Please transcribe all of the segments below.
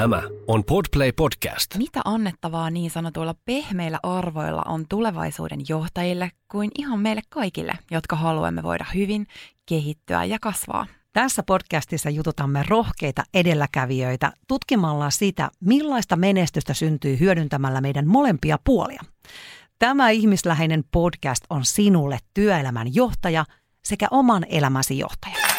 Tämä on Podplay Podcast. Mitä annettavaa niin sanotuilla pehmeillä arvoilla on tulevaisuuden johtajille kuin ihan meille kaikille, jotka haluamme voida hyvin, kehittyä ja kasvaa? Tässä podcastissa jututamme rohkeita edelläkävijöitä tutkimalla sitä, millaista menestystä syntyy hyödyntämällä meidän molempia puolia. Tämä ihmisläheinen podcast on sinulle työelämän johtaja sekä oman elämäsi johtaja.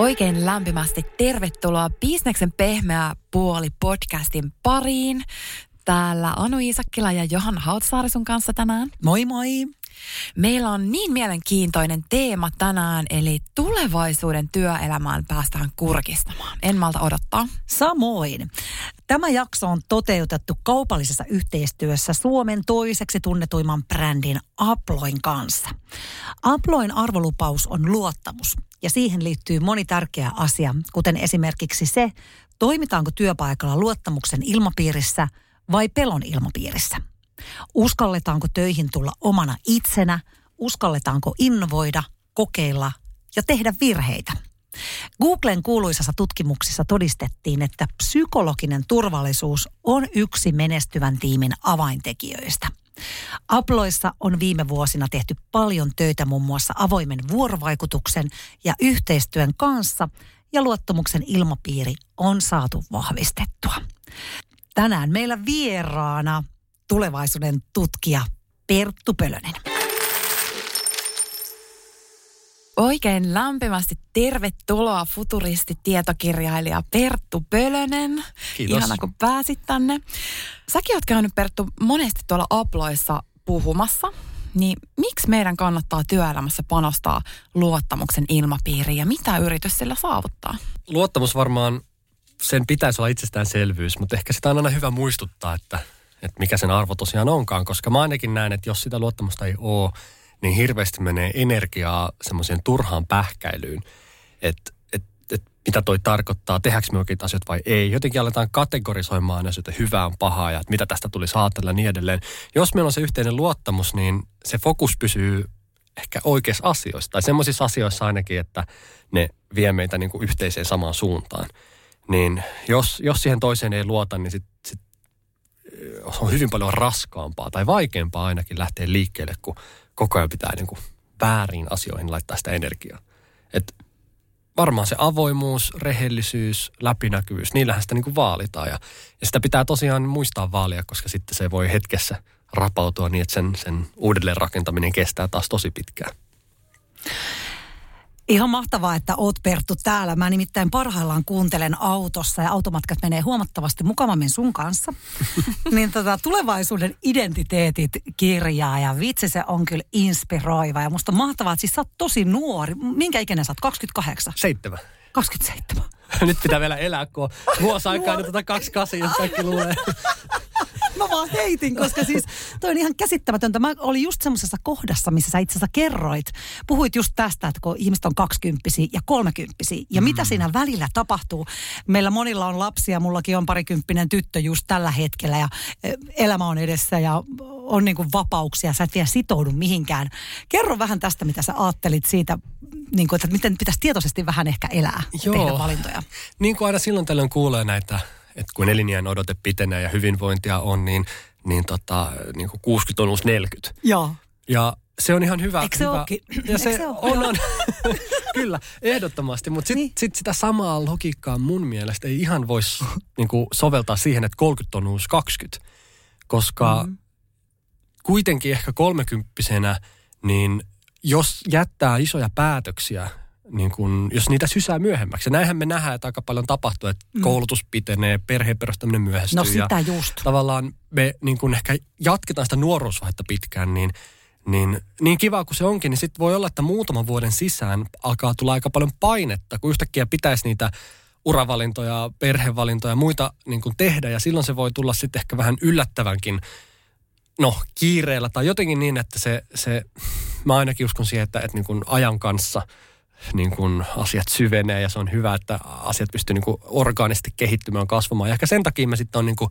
Oikein lämpimästi tervetuloa Bisneksen pehmeä puoli podcastin pariin. Täällä Anu Iisakkila ja Johan Hautsaari sun kanssa tänään. Moi moi! Meillä on niin mielenkiintoinen teema tänään, eli tulevaisuuden työelämään päästään kurkistamaan. En malta odottaa. Samoin. Tämä jakso on toteutettu kaupallisessa yhteistyössä Suomen toiseksi tunnetuimman brändin Aploin kanssa. Aploin arvolupaus on luottamus ja siihen liittyy moni tärkeä asia, kuten esimerkiksi se, toimitaanko työpaikalla luottamuksen ilmapiirissä vai pelon ilmapiirissä. Uskalletaanko töihin tulla omana itsenä, uskalletaanko innovoida, kokeilla ja tehdä virheitä. Googlen kuuluisassa tutkimuksissa todistettiin, että psykologinen turvallisuus on yksi menestyvän tiimin avaintekijöistä. Aploissa on viime vuosina tehty paljon töitä muun muassa avoimen vuorovaikutuksen ja yhteistyön kanssa ja luottamuksen ilmapiiri on saatu vahvistettua. Tänään meillä vieraana tulevaisuuden tutkija Perttu Pölönen. Oikein lämpimästi tervetuloa futuristitietokirjailija Perttu Pölönen. Kiitos. Ihana kun pääsit tänne. Säkin oot käynyt Perttu monesti tuolla Aploissa puhumassa. Niin miksi meidän kannattaa työelämässä panostaa luottamuksen ilmapiiriin ja mitä yritys sillä saavuttaa? Luottamus varmaan, sen pitäisi olla itsestäänselvyys, mutta ehkä sitä on aina hyvä muistuttaa, että, että mikä sen arvo tosiaan onkaan, koska mä ainakin näen, että jos sitä luottamusta ei ole, niin hirveästi menee energiaa semmoiseen turhaan pähkäilyyn, että et, et, mitä toi tarkoittaa, tehdäänkö me oikeita asioita vai ei. Jotenkin aletaan kategorisoimaan asioita, hyvää on pahaa ja mitä tästä tuli saatella ja niin edelleen. Jos meillä on se yhteinen luottamus, niin se fokus pysyy ehkä oikeissa asioissa, tai semmoisissa asioissa ainakin, että ne vie meitä niin kuin yhteiseen samaan suuntaan. Niin jos, jos siihen toiseen ei luota, niin sit, sit on hyvin paljon raskaampaa tai vaikeampaa ainakin lähteä liikkeelle, kun koko ajan pitää niin kuin väärin asioihin laittaa sitä energiaa. Et varmaan se avoimuus, rehellisyys, läpinäkyvyys, niillähän sitä niin kuin vaalitaan. Ja, ja sitä pitää tosiaan muistaa vaalia, koska sitten se voi hetkessä rapautua niin, että sen, sen uudelleen rakentaminen kestää taas tosi pitkään. Ihan mahtavaa, että oot Perttu täällä. Mä nimittäin parhaillaan kuuntelen autossa ja automatkat menee huomattavasti mukavammin sun kanssa. niin tota, tulevaisuuden identiteetit kirjaa ja vitsi se on kyllä inspiroiva. Ja musta on mahtavaa, että siis sä oot tosi nuori. Minkä ikäinen sä oot? 28? Seitsemän. 27. Nyt pitää vielä elää, kun vuosi aikaa, niin tota 28, jos kaikki luulee. Mä vaan heitin, koska siis toi on ihan käsittämätöntä. Mä olin just semmoisessa kohdassa, missä sä itse asiassa kerroit. Puhuit just tästä, että kun ihmiset on kaksikymppisiä ja kolmekymppisiä. Ja mm. mitä siinä välillä tapahtuu. Meillä monilla on lapsia, mullakin on parikymppinen tyttö just tällä hetkellä. Ja e, elämä on edessä ja on niin kuin vapauksia. Sä et vielä sitoudu mihinkään. Kerro vähän tästä, mitä sä ajattelit siitä, niin kuin, että miten pitäisi tietoisesti vähän ehkä elää Joo. tehdä valintoja. Niin kuin aina silloin tällöin kuulee näitä, että kun elinjään odote pitenee ja hyvinvointia on, niin, niin, tota, niin kuin 60 on uusi 40. Joo. Ja se on ihan hyvä. Eikö se hyvä. ookin? Ja Eikö se se on, Joo. on. Kyllä, ehdottomasti. Mutta sitten Niin. sit sitä samaa logiikkaa mun mielestä ei ihan voisi niinku, soveltaa siihen, että 30 on uusi 20. Koska Mm. kuitenkin ehkä kolmekymppisenä, niin jos jättää isoja päätöksiä, niin kun, jos niitä sysää myöhemmäksi. Ja näinhän me nähdään, että aika paljon tapahtuu, että Mm. koulutus pitenee, perheen perustaminen myöhästyy. No ja sitä just. tavallaan me niin kun ehkä jatketaan sitä nuoruusvaihetta pitkään, niin, niin, niin kiva kuin se onkin, niin sitten voi olla, että muutaman vuoden sisään alkaa tulla aika paljon painetta, kun yhtäkkiä pitäisi niitä uravalintoja, perhevalintoja ja muita niin kun tehdä, ja silloin se voi tulla sitten ehkä vähän yllättävänkin no, kiireellä tai jotenkin niin, että se, se mä ainakin uskon siihen, että, että niin kuin ajan kanssa niin kuin asiat syvenee ja se on hyvä, että asiat pystyy niin kuin orgaanisesti kehittymään, kasvamaan. Ja ehkä sen takia mä sitten on niin kuin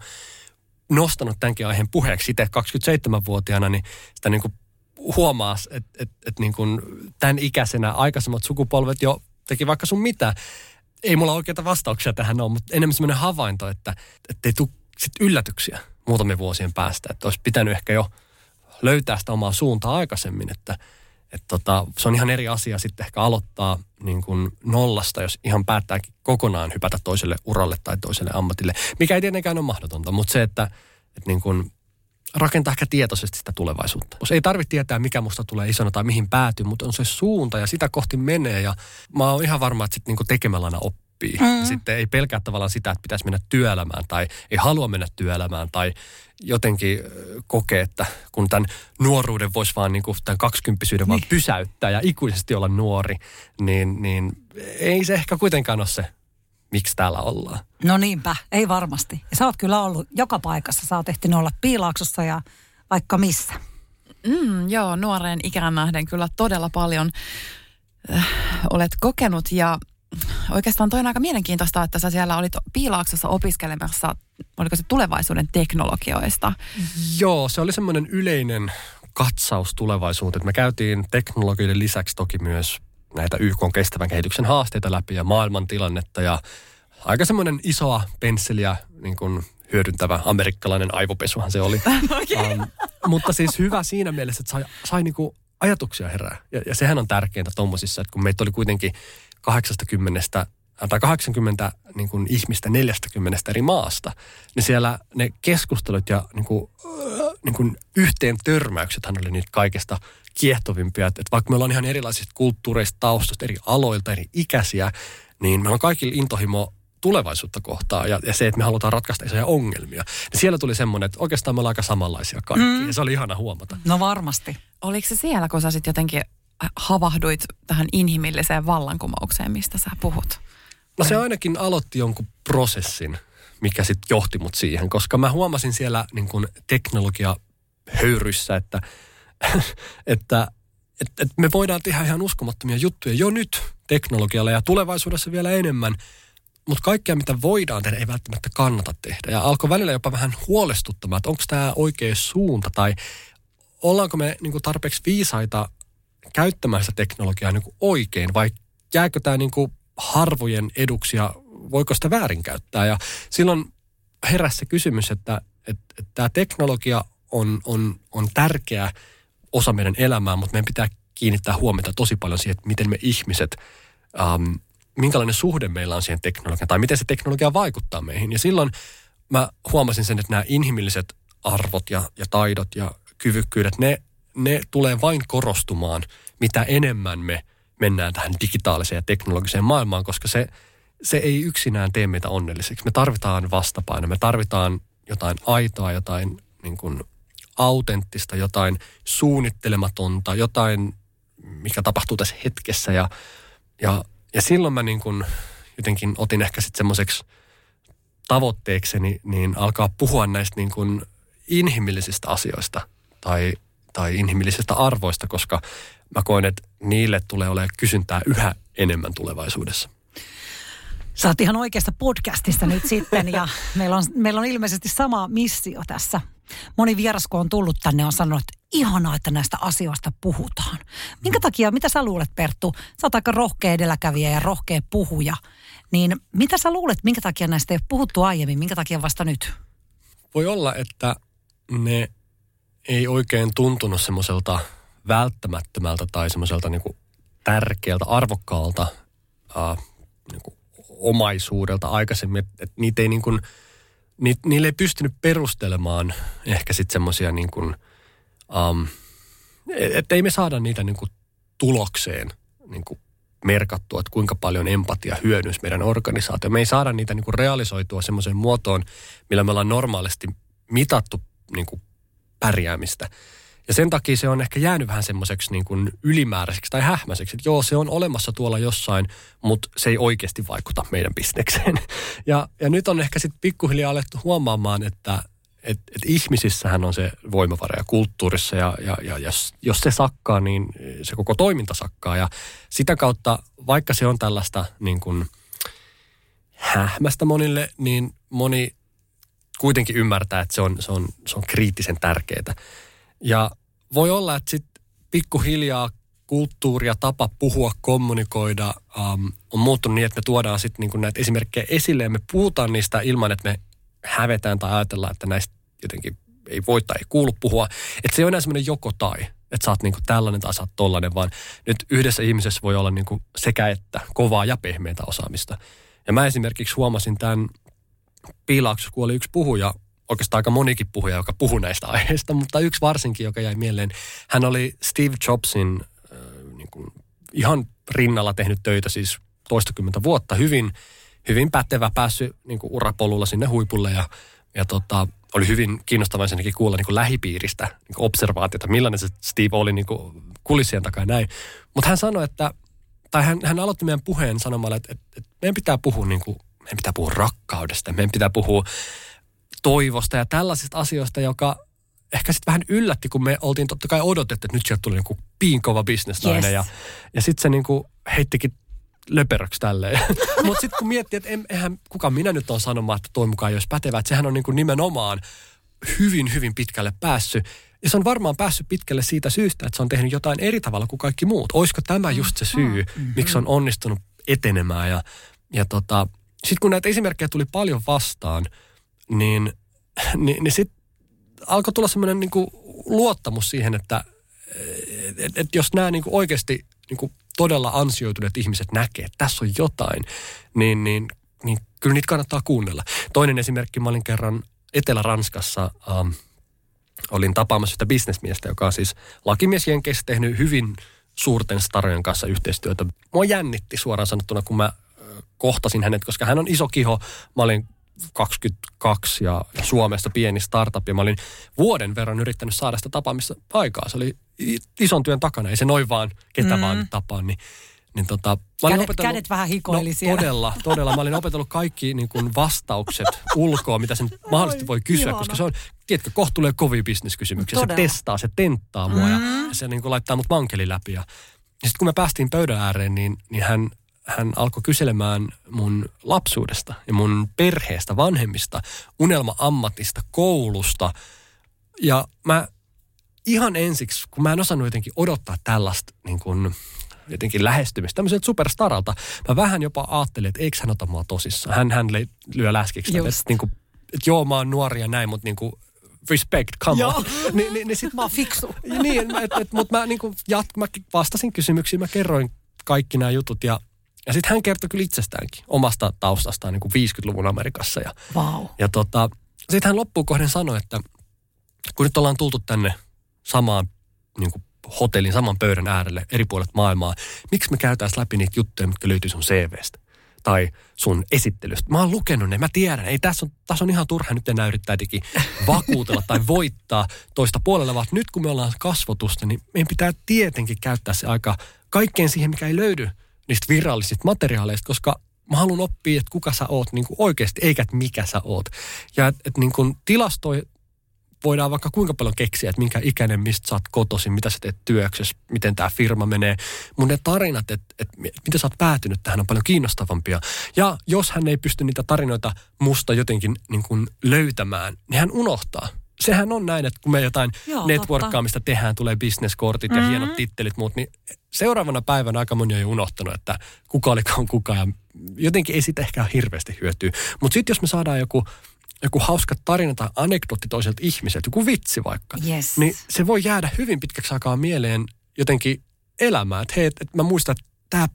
nostanut tämänkin aiheen puheeksi itse 27-vuotiaana, niin sitä niin kuin huomaa, että et, et niin kuin tämän ikäisenä aikaisemmat sukupolvet jo teki vaikka sun mitä. Ei mulla oikeita vastauksia tähän ole, mutta enemmän semmoinen havainto, että ei tule sit yllätyksiä muutamien vuosien päästä. Että olisi pitänyt ehkä jo löytää sitä omaa suuntaa aikaisemmin, että et tota, se on ihan eri asia sitten ehkä aloittaa niin kuin nollasta, jos ihan päättääkin kokonaan hypätä toiselle uralle tai toiselle ammatille. Mikä ei tietenkään ole mahdotonta, mutta se, että, että niin kuin rakentaa ehkä tietoisesti sitä tulevaisuutta. Koska ei tarvitse tietää, mikä musta tulee isona tai mihin päätyy, mutta on se suunta ja sitä kohti menee. Ja mä oon ihan varma, että sitten niinku tekemällä aina oppii. Mm. Sitten ei pelkää tavallaan sitä, että pitäisi mennä työelämään tai ei halua mennä työelämään tai jotenkin kokee, että kun tämän nuoruuden voisi vaan niin kuin tämän kaksikymppisyyden niin. vaan pysäyttää ja ikuisesti olla nuori, niin, niin ei se ehkä kuitenkaan ole se miksi täällä ollaan. No niinpä, ei varmasti. Ja sä oot kyllä ollut joka paikassa. Sä oot ehtinyt olla piilaaksossa ja vaikka missä. Mm, joo, nuoreen ikään nähden kyllä todella paljon äh, olet kokenut ja oikeastaan toi on aika mielenkiintoista, että sä siellä olit piilaaksossa opiskelemassa, oliko se tulevaisuuden teknologioista? Joo, se oli semmoinen yleinen katsaus tulevaisuuteen. Me käytiin teknologioiden lisäksi toki myös näitä YK kestävän kehityksen haasteita läpi ja maailman tilannetta ja aika semmoinen isoa pensseliä niin kuin hyödyntävä amerikkalainen aivopesuhan se oli. okay. um, mutta siis hyvä siinä mielessä, että sai, sai niin kuin ajatuksia herää. Ja, ja sehän on tärkeintä tuommoisissa, että kun meitä oli kuitenkin 80 tai 80 niin kuin ihmistä 40 eri maasta, niin siellä ne keskustelut ja niin kuin, niin kuin yhteen törmäyksethän oli niitä kaikista kiehtovimpia. Että, että vaikka me ollaan ihan erilaisista kulttuureista, taustoista, eri aloilta, eri ikäisiä, niin meillä on kaikilla intohimo tulevaisuutta kohtaa ja, ja se, että me halutaan ratkaista isoja ongelmia. Niin siellä tuli semmoinen, että oikeastaan me ollaan aika samanlaisia kaikki mm. ja se oli ihana huomata. No varmasti. Oliko se siellä, kun sä sitten jotenkin havahduit tähän inhimilliseen vallankumoukseen, mistä sä puhut? No se ainakin aloitti jonkun prosessin, mikä sitten johti mut siihen, koska mä huomasin siellä niin kun teknologia höyryssä, että, että, että, että me voidaan tehdä ihan uskomattomia juttuja jo nyt teknologialla ja tulevaisuudessa vielä enemmän, mutta kaikkea mitä voidaan tehdä ei välttämättä kannata tehdä. Ja alkoi välillä jopa vähän huolestuttamaan, että onko tämä oikea suunta tai ollaanko me niin tarpeeksi viisaita käyttämään sitä teknologiaa niin oikein vai jääkö tämä niin harvojen eduksi ja voiko sitä väärinkäyttää. Ja silloin heräsi se kysymys, että, että, että tämä teknologia on, on, on tärkeä osa meidän elämää, mutta meidän pitää kiinnittää huomiota tosi paljon siihen, että miten me ihmiset, ähm, minkälainen suhde meillä on siihen teknologiaan tai miten se teknologia vaikuttaa meihin. Ja silloin mä huomasin sen, että nämä inhimilliset arvot ja, ja taidot ja kyvykkyydet, ne, ne tulee vain korostumaan, mitä enemmän me – mennään tähän digitaaliseen ja teknologiseen maailmaan, koska se, se ei yksinään tee meitä onnelliseksi. Me tarvitaan vastapaino, me tarvitaan jotain aitoa, jotain niin kuin autenttista, jotain suunnittelematonta, jotain, mikä tapahtuu tässä hetkessä. Ja, ja, ja silloin mä niin kuin jotenkin otin ehkä sitten semmoiseksi tavoitteekseni niin alkaa puhua näistä niin kuin inhimillisistä asioista tai, tai inhimillisistä arvoista, koska mä koen, että niille tulee olemaan kysyntää yhä enemmän tulevaisuudessa. Sä oot ihan oikeassa podcastista nyt sitten ja meillä on, meillä on ilmeisesti sama missio tässä. Moni vieras, kun on tullut tänne, on sanonut, että ihanaa, että näistä asioista puhutaan. Minkä takia, mitä sä luulet Perttu? Sä oot aika rohkea edelläkävijä ja rohkea puhuja. Niin mitä sä luulet, minkä takia näistä ei ole puhuttu aiemmin, minkä takia vasta nyt? Voi olla, että ne ei oikein tuntunut semmoiselta välttämättömältä tai semmoiselta niin tärkeältä, arvokkaalta äh, niin kuin omaisuudelta aikaisemmin, että et niitä ei niin kuin, niit, niille ei pystynyt perustelemaan ehkä sitten semmoisia niin kuin, um, että ei me saada niitä niin kuin tulokseen niin kuin merkattua, että kuinka paljon empatia hyödynsi meidän organisaatio. Me ei saada niitä niin kuin realisoitua semmoiseen muotoon, millä me ollaan normaalisti mitattu niin kuin pärjäämistä. Ja sen takia se on ehkä jäänyt vähän semmoiseksi niin kuin ylimääräiseksi tai hähmäiseksi. Että joo, se on olemassa tuolla jossain, mutta se ei oikeasti vaikuta meidän bisnekseen. Ja, ja nyt on ehkä sitten pikkuhiljaa alettu huomaamaan, että et, et ihmisissähän on se voimavara ja kulttuurissa ja, ja, ja jos, jos se sakkaa, niin se koko toiminta sakkaa. Ja sitä kautta, vaikka se on tällaista niin kuin hähmästä monille, niin moni kuitenkin ymmärtää, että se on, se on, se on kriittisen tärkeää. Ja voi olla, että sitten pikkuhiljaa kulttuuri ja tapa puhua, kommunikoida um, on muuttunut niin, että me tuodaan sitten niinku näitä esimerkkejä esille ja me puhutaan niistä ilman, että me hävetään tai ajatellaan, että näistä jotenkin ei voi tai ei kuulu puhua. Että se ei ole enää semmoinen joko tai, että sä oot niinku tällainen tai sä oot tollainen, vaan nyt yhdessä ihmisessä voi olla niinku sekä että kovaa ja pehmeitä osaamista. Ja mä esimerkiksi huomasin tämän piilauksessa, kun oli yksi puhuja, oikeastaan aika monikin puhuja, joka puhui näistä aiheista, mutta yksi varsinkin, joka jäi mieleen. Hän oli Steve Jobsin äh, niin kuin ihan rinnalla tehnyt töitä siis toistakymmentä vuotta, hyvin, hyvin pätevä, päässyt niin kuin urapolulla sinne huipulle ja, ja tota, oli hyvin kiinnostavaa senkin kuulla niin kuin lähipiiristä niin kuin observaatiota, millainen se Steve oli niin kuin kulissien takaa näin. Mutta hän sanoi, että, tai hän, hän aloitti meidän puheen sanomalla, että, että, että meidän pitää puhua niin kuin, meidän pitää puhua rakkaudesta, meidän pitää puhua toivosta ja tällaisista asioista, joka ehkä sitten vähän yllätti, kun me oltiin totta kai odotettu, että nyt sieltä tuli niin piinkova bisnesnainen yes. ja, ja sitten se niin kuin heittikin löperöksi tälleen. Mutta sitten kun miettii, että en, eihän kuka minä nyt on sanomaan, että toi mukaan ei olisi pätevä, että sehän on niin kuin nimenomaan hyvin, hyvin pitkälle päässyt. Ja se on varmaan päässyt pitkälle siitä syystä, että se on tehnyt jotain eri tavalla kuin kaikki muut. Olisiko tämä just se syy, mm-hmm. miksi on onnistunut etenemään? Ja, ja tota, sitten kun näitä esimerkkejä tuli paljon vastaan, niin, niin, niin sitten alkoi tulla semmoinen niin luottamus siihen, että et, et jos nämä niin oikeasti niin todella ansioituneet ihmiset näkee, että tässä on jotain, niin, niin, niin kyllä niitä kannattaa kuunnella. Toinen esimerkki, mä olin kerran Etelä-Ranskassa, ähm, olin tapaamassa sitä bisnesmiestä, joka on siis lakimies Jenkeissä tehnyt hyvin suurten starojen kanssa yhteistyötä. Mua jännitti suoraan sanottuna, kun mä kohtasin hänet, koska hän on iso kiho. Mä olin 22 ja Suomesta pieni startup ja mä olin vuoden verran yrittänyt saada sitä tapaamista aikaa. Se oli ison työn takana, ei se noin vaan ketä mm. vaan tapaa, niin niin tota, mä kädet, kädet vähän hikoili no, siellä. Todella, todella. Mä olin opetellut kaikki niin kuin vastaukset ulkoa, mitä sen mahdollisesti voi kysyä, Ihana. koska se on, tiedätkö, kohta tulee kovia bisneskysymyksiä. Se testaa, se tenttaa mua mm. ja se niin kuin laittaa mut mankeli läpi. Ja, ja sitten kun me päästiin pöydän ääreen, niin, niin hän, hän alkoi kyselemään mun lapsuudesta ja mun perheestä, vanhemmista, unelma-ammatista, koulusta. Ja mä ihan ensiksi, kun mä en osannut jotenkin odottaa tällaista niin kuin, jotenkin lähestymistä tämmöiseltä superstaralta, mä vähän jopa ajattelin, että eikö hän ota mua tosissaan. Hän, hän lyö läskiksi, että, niin kuin, että joo, mä oon nuori ja näin, mutta niin kuin, respect, come on. Ni, ni, niin sit mä oon fiksu. niin, mutta mä, niin kuin, jat, mä vastasin kysymyksiin, mä kerroin kaikki nämä jutut ja ja sitten hän kertoi kyllä itsestäänkin, omasta taustastaan niin kuin 50-luvun Amerikassa. Ja, wow. ja tota, sitten hän loppuun kohden sanoi, että kun nyt ollaan tultu tänne samaan niin kuin hotellin, saman pöydän äärelle eri puolet maailmaa, miksi me käytäisiin läpi niitä juttuja, mitkä löytyy sun CVstä? tai sun esittelystä. Mä oon lukenut ne, mä tiedän. Ei tässä on, tässä on ihan turha nyt enää yrittää jotenkin vakuutella tai voittaa toista puolella, vaan nyt kun me ollaan kasvotusta, niin meidän pitää tietenkin käyttää se aika kaikkeen siihen, mikä ei löydy niistä virallisista materiaaleista, koska mä haluan oppia, että kuka sä oot niin oikeasti, eikä että mikä sä oot. Ja että et niin tilastoi voidaan vaikka kuinka paljon keksiä, että minkä ikäinen, mistä sä oot kotoisin, mitä sä teet työksessä, miten tämä firma menee. Mun ne tarinat, että, että miten sä oot päätynyt tähän on paljon kiinnostavampia. Ja jos hän ei pysty niitä tarinoita musta jotenkin niin löytämään, niin hän unohtaa sehän on näin, että kun me jotain Joo, networkkaamista totta. tehdään, tulee bisneskortit ja mm-hmm. hienot tittelit muut, niin seuraavana päivänä aika moni on jo unohtanut, että kuka olikaan kuka ja jotenkin ei sitä ehkä hirveästi hyötyä. Mutta sitten jos me saadaan joku, joku hauska tarina tai anekdootti toiselta ihmiseltä, joku vitsi vaikka, yes. niin se voi jäädä hyvin pitkäksi aikaa mieleen jotenkin elämään. Että hei, että et mä muistan, että tämä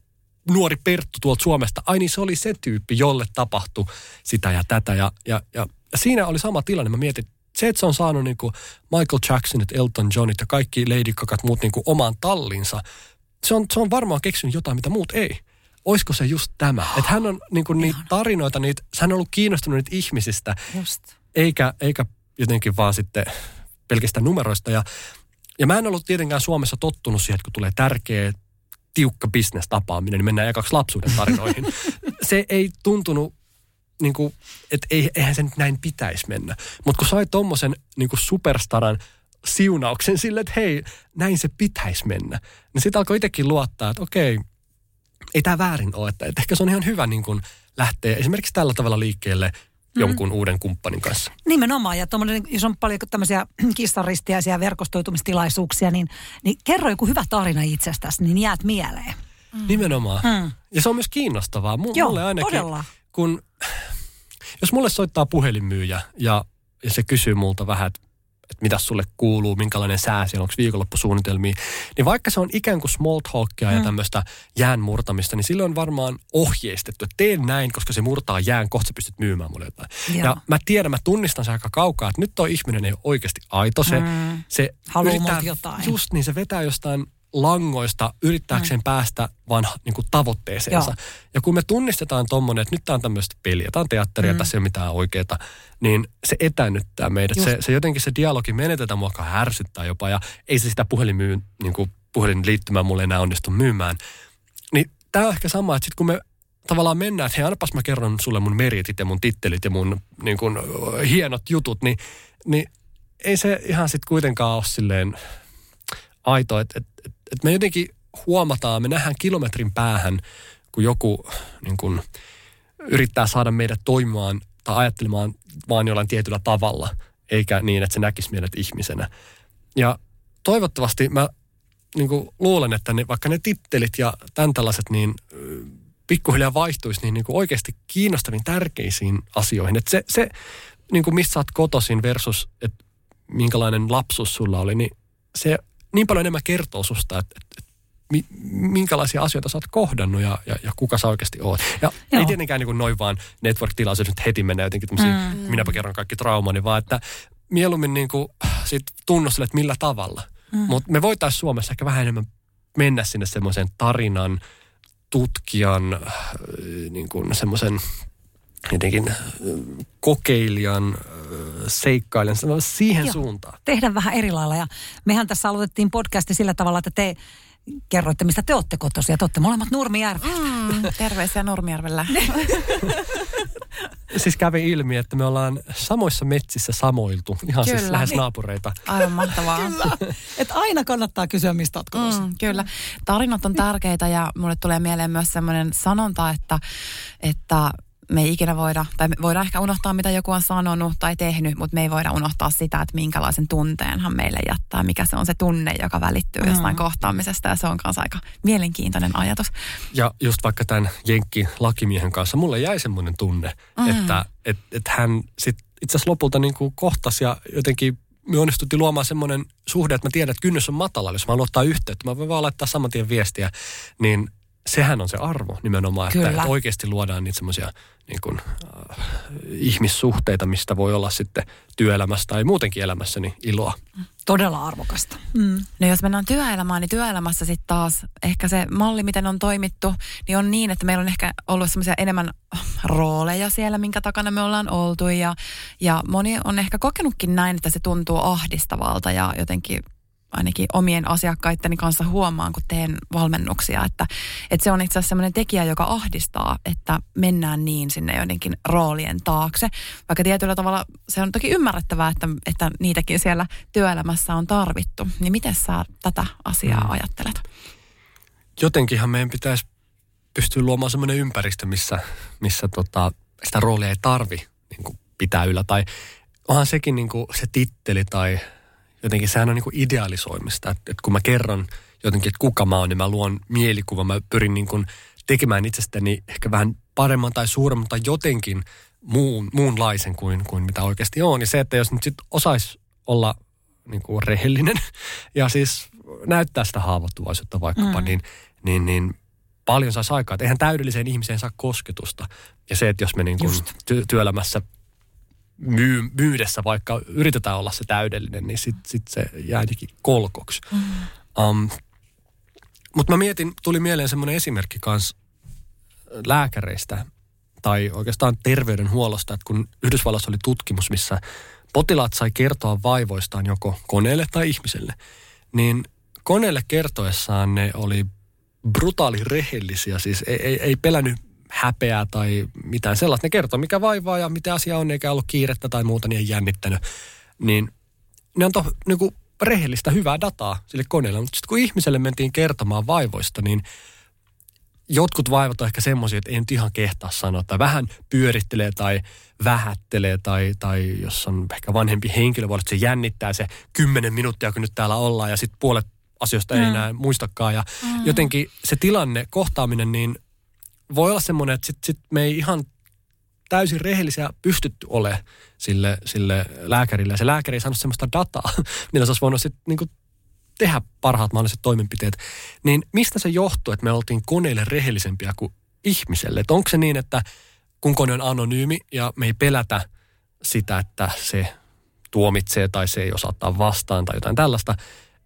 nuori Perttu tuolta Suomesta, ai niin se oli se tyyppi, jolle tapahtui sitä ja tätä. Ja, ja, ja, ja siinä oli sama tilanne. Mä mietin, se, että se on saanut niin kuin Michael Jacksonit, Elton Johnit ja kaikki Lady Gagat muut niin kuin omaan tallinsa, se on, se on varmaan keksinyt jotain, mitä muut ei. Olisiko se just tämä? Että hän on niin kuin niitä tarinoita, niitä, hän on ollut kiinnostunut niitä ihmisistä, just. Eikä, eikä jotenkin vaan sitten pelkästään numeroista. Ja, ja mä en ollut tietenkään Suomessa tottunut siihen, että kun tulee tärkeä, tiukka bisnestapaaminen, niin mennään ekaksi lapsuuden tarinoihin. se ei tuntunut niin kuin, että eihän se nyt näin pitäisi mennä. Mutta kun sai tommosen niin kuin superstaran siunauksen sille, että hei, näin se pitäisi mennä, niin sitten alkoi itsekin luottaa, että okei, ei tämä väärin ole. Että, että ehkä se on ihan hyvä niin kuin lähteä esimerkiksi tällä tavalla liikkeelle mm. jonkun uuden kumppanin kanssa. Nimenomaan, ja jos on paljon tämmöisiä kissaristiaisia verkostoitumistilaisuuksia, niin, niin kerro joku hyvä tarina itsestäsi, niin jäät mieleen. Mm. Nimenomaan. Mm. Ja se on myös kiinnostavaa. M- Joo, mulle ainakin, todella. Kun jos mulle soittaa puhelinmyyjä ja, ja se kysyy multa vähän, että että mitä sulle kuuluu, minkälainen sää siellä, onko viikonloppusuunnitelmia. Niin vaikka se on ikään kuin small talkia mm. ja tämmöistä jään murtamista, niin silloin on varmaan ohjeistettu, että teen näin, koska se murtaa jään, kohta sä pystyt myymään mulle jotain. Joo. Ja mä tiedän, mä tunnistan sen aika kaukaa, että nyt tuo ihminen ei ole oikeasti aito. Se, mm. se Haluaa yrittää, jotain. Just niin, se vetää jostain langoista yrittääkseen mm. päästä vaan niin kuin tavoitteeseensa. Joo. Ja kun me tunnistetaan tuommoinen, että nyt tämä on tämmöistä peliä, tämä on teatteria, mm. tässä ei ole mitään oikeaa, niin se etänyttää meidät. Se, se jotenkin se dialogi menetetään mua härsyttää jopa ja ei se sitä puhelinmyyn, niin kuin puhelinliittymää mulle enää onnistu myymään. Niin tämä on ehkä sama, että sitten kun me tavallaan mennään, että hei annapas mä kerron sulle mun meritit ja mun tittelit ja mun niin kuin, hienot jutut, niin, niin ei se ihan sitten kuitenkaan ole silleen aito, että et, et, et me jotenkin huomataan, me nähdään kilometrin päähän, kun joku niin kun, yrittää saada meidät toimimaan tai ajattelemaan vaan jollain tietyllä tavalla, eikä niin, että se näkisi meidät ihmisenä. Ja toivottavasti mä niin kuin luulen, että ne, vaikka ne tittelit ja tämän tällaiset, niin pikkuhiljaa vaihtuisi niin, niin kuin oikeasti kiinnostaviin tärkeisiin asioihin. Että se, se niin kuin missä sä oot kotoisin versus, että minkälainen lapsuus sulla oli, niin se niin paljon enemmän kertoo susta, että, että, minkälaisia asioita sä oot kohdannut ja, ja, ja kuka sä oikeasti oot. Ja Joo. ei tietenkään niin kuin noin vaan network-tilaisuus nyt heti mennä jotenkin tämmöisiä, mm. minäpä kerron kaikki traumani, vaan että mieluummin niin kuin sit tunnustelet millä tavalla. Mm. Mutta me voitaisiin Suomessa ehkä vähän enemmän mennä sinne semmoisen tarinan, tutkijan, äh, niin kuin semmoisen jotenkin äh, kokeilijan, äh, seikkailijan, siihen Joo, suuntaan. Tehdään vähän eri lailla. Ja mehän tässä aloitettiin podcasti sillä tavalla, että te kerroitte, mistä te olette kotoisia. Te olette molemmat Nurmijärvellä. Mm, terveisiä Nurmijärvellä. siis kävi ilmi, että me ollaan samoissa metsissä samoiltu. Ihan siis kyllä. siis lähes naapureita. Aivan mahtavaa. kyllä. Et aina kannattaa kysyä, mistä olet kotoisin. Mm, kyllä. Tarinat on tärkeitä ja mulle tulee mieleen myös sellainen sanonta, että, että me ei ikinä voida, tai me voidaan ehkä unohtaa, mitä joku on sanonut tai tehnyt, mutta me ei voida unohtaa sitä, että minkälaisen tunteenhan meille jättää, mikä se on se tunne, joka välittyy mm. jostain kohtaamisesta, ja se on kanssa aika mielenkiintoinen ajatus. Ja just vaikka tämän Jenkki-lakimiehen kanssa, mulle jäi semmoinen tunne, mm. että et, et hän sit itse asiassa lopulta niin kuin kohtasi ja jotenkin me onnistuttiin luomaan semmoinen suhde, että mä tiedän, että kynnys on matala, jos mä haluan ottaa yhteyttä. Mä voin vaan laittaa saman tien viestiä, niin sehän on se arvo nimenomaan, että, että oikeasti luodaan niitä semmoisia niin kuin, äh, ihmissuhteita, mistä voi olla sitten työelämässä tai muutenkin elämässäni iloa. Todella arvokasta. Mm. No jos mennään työelämään, niin työelämässä sitten taas ehkä se malli, miten on toimittu, niin on niin, että meillä on ehkä ollut semmoisia enemmän rooleja siellä, minkä takana me ollaan oltu. Ja, ja moni on ehkä kokenutkin näin, että se tuntuu ahdistavalta ja jotenkin ainakin omien asiakkaitteni kanssa huomaan, kun teen valmennuksia, että, että se on itse asiassa sellainen tekijä, joka ahdistaa, että mennään niin sinne joidenkin roolien taakse. Vaikka tietyllä tavalla se on toki ymmärrettävää, että, että niitäkin siellä työelämässä on tarvittu. Niin miten sä tätä asiaa mm. ajattelet? Jotenkinhan meidän pitäisi pystyä luomaan sellainen ympäristö, missä, missä tota, sitä roolia ei tarvi niin pitää yllä. Tai onhan sekin niin kuin se titteli tai jotenkin sehän on niin kuin idealisoimista. Että, että kun mä kerron jotenkin, että kuka mä oon, niin mä luon mielikuvan. Mä pyrin niin kuin tekemään itsestäni ehkä vähän paremman tai suuremman tai jotenkin muun, muunlaisen kuin, kuin mitä oikeasti on. Ja se, että jos nyt sitten osaisi olla niin kuin rehellinen ja siis näyttää sitä haavoittuvaisuutta vaikkapa, mm. niin, niin, niin paljon saisi aikaa. Että eihän täydelliseen ihmiseen saa kosketusta. Ja se, että jos me niin kuin ty- työelämässä myy, myydessä, vaikka yritetään olla se täydellinen, niin sitten sit se jää jotenkin kolkoksi. Mm. Um, Mutta mä mietin, tuli mieleen semmoinen esimerkki kanssa lääkäreistä tai oikeastaan terveydenhuollosta, että kun Yhdysvalloissa oli tutkimus, missä potilaat sai kertoa vaivoistaan joko koneelle tai ihmiselle, niin koneelle kertoessaan ne oli brutaali rehellisiä, siis ei, ei, ei pelännyt häpeää tai mitään sellaista. Ne kertoo, mikä vaivaa ja mitä asia on, eikä ollut kiirettä tai muuta, niin ei jännittänyt. Niin ne on to, niin kuin rehellistä, hyvää dataa sille koneelle. Mutta sitten kun ihmiselle mentiin kertomaan vaivoista, niin jotkut vaivat on ehkä semmoisia, että ei nyt ihan kehtaa sanoa, tai vähän pyörittelee tai vähättelee, tai, tai jos on ehkä vanhempi henkilö, voi olla, että se jännittää se kymmenen minuuttia, kun nyt täällä ollaan, ja sitten puolet asioista mm. ei enää muistakaan. Ja mm. jotenkin se tilanne, kohtaaminen, niin voi olla semmoinen, että sit, sit me ei ihan täysin rehellisiä pystytty ole sille, sille lääkärille. Ja se lääkäri ei saanut semmoista dataa, millä se olisi voinut sitten niin tehdä parhaat mahdolliset toimenpiteet. Niin mistä se johtuu, että me oltiin koneille rehellisempiä kuin ihmiselle? Että onko se niin, että kun kone on anonyymi ja me ei pelätä sitä, että se tuomitsee tai se ei osaa ottaa vastaan tai jotain tällaista,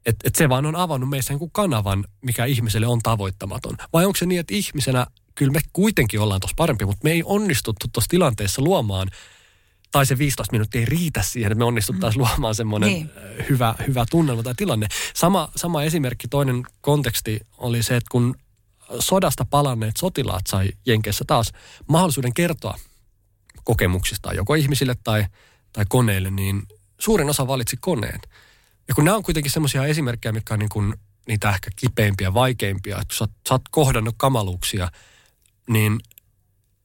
että et se vaan on avannut meissä kanavan, mikä ihmiselle on tavoittamaton. Vai onko se niin, että ihmisenä kyllä me kuitenkin ollaan tuossa parempi, mutta me ei onnistuttu tuossa tilanteessa luomaan tai se 15 minuuttia ei riitä siihen, että me onnistuttaisiin mm. luomaan semmoinen niin. hyvä, hyvä tunnelma tai tilanne. Sama, sama esimerkki, toinen konteksti oli se, että kun sodasta palanneet sotilaat sai Jenkeissä taas mahdollisuuden kertoa kokemuksistaan joko ihmisille tai, tai koneille, niin suurin osa valitsi koneen. Ja kun nämä on kuitenkin semmoisia esimerkkejä, mitkä on niin kuin niitä ehkä kipeimpiä, vaikeimpia, että sä, sä oot kohdannut kamaluuksia, niin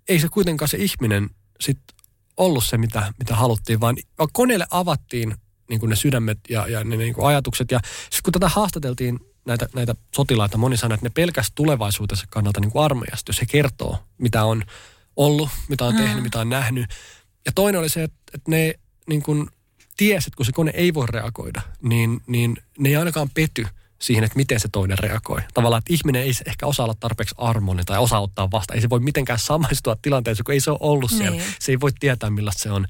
ei se kuitenkaan se ihminen sit ollut se, mitä, mitä haluttiin, vaan koneelle avattiin niin kuin ne sydämet ja, ja ne niin kuin ajatukset. Ja sitten kun tätä haastateltiin näitä, näitä sotilaita, moni sanoi, että ne pelkästään tulevaisuutensa kannalta niin kuin armeijasta, jos he kertoo, mitä on ollut, mitä on tehnyt, mm. mitä on nähnyt. Ja toinen oli se, että, että ne niin kuin tiesi, että kun se kone ei voi reagoida, niin, niin ne ei ainakaan pety siihen, että miten se toinen reagoi. Tavallaan, että ihminen ei ehkä osaa olla tarpeeksi armollinen tai osaa ottaa vasta. Ei se voi mitenkään samaistua tilanteeseen, kun ei se ole ollut niin. siellä. Se ei voi tietää, millaista se on.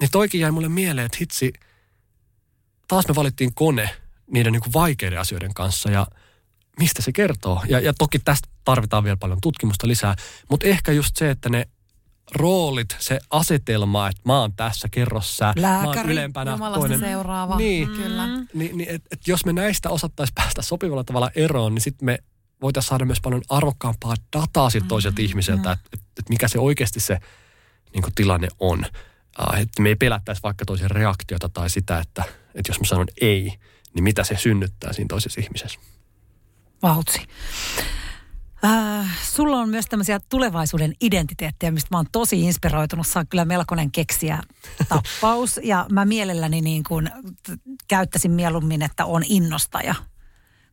Niin toikin jäi mulle mieleen, että hitsi, taas me valittiin kone niiden niin kuin vaikeiden asioiden kanssa ja mistä se kertoo. Ja, ja toki tästä tarvitaan vielä paljon tutkimusta lisää, mutta ehkä just se, että ne roolit, se asetelma, että mä oon tässä, kerrossa, Lääkäri, mä oon ylempänä. toinen. seuraava. Niin, mm. kyllä. Niin, niin et, et jos me näistä osattaisiin päästä sopivalla tavalla eroon, niin sitten me voitaisiin saada myös paljon arvokkaampaa dataa siltä toiselta mm. ihmiseltä, mm. että et, et mikä se oikeasti se niin tilanne on. Uh, että me ei pelättäisi vaikka toisen reaktiota tai sitä, että, että jos mä sanon ei, niin mitä se synnyttää siinä toisessa ihmisessä. Vautsi. Äh, sulla on myös tämmöisiä tulevaisuuden identiteettejä, mistä mä oon tosi inspiroitunut. Sä on kyllä melkoinen keksiä tappaus. ja mä mielelläni niin kuin käyttäisin mieluummin, että on innostaja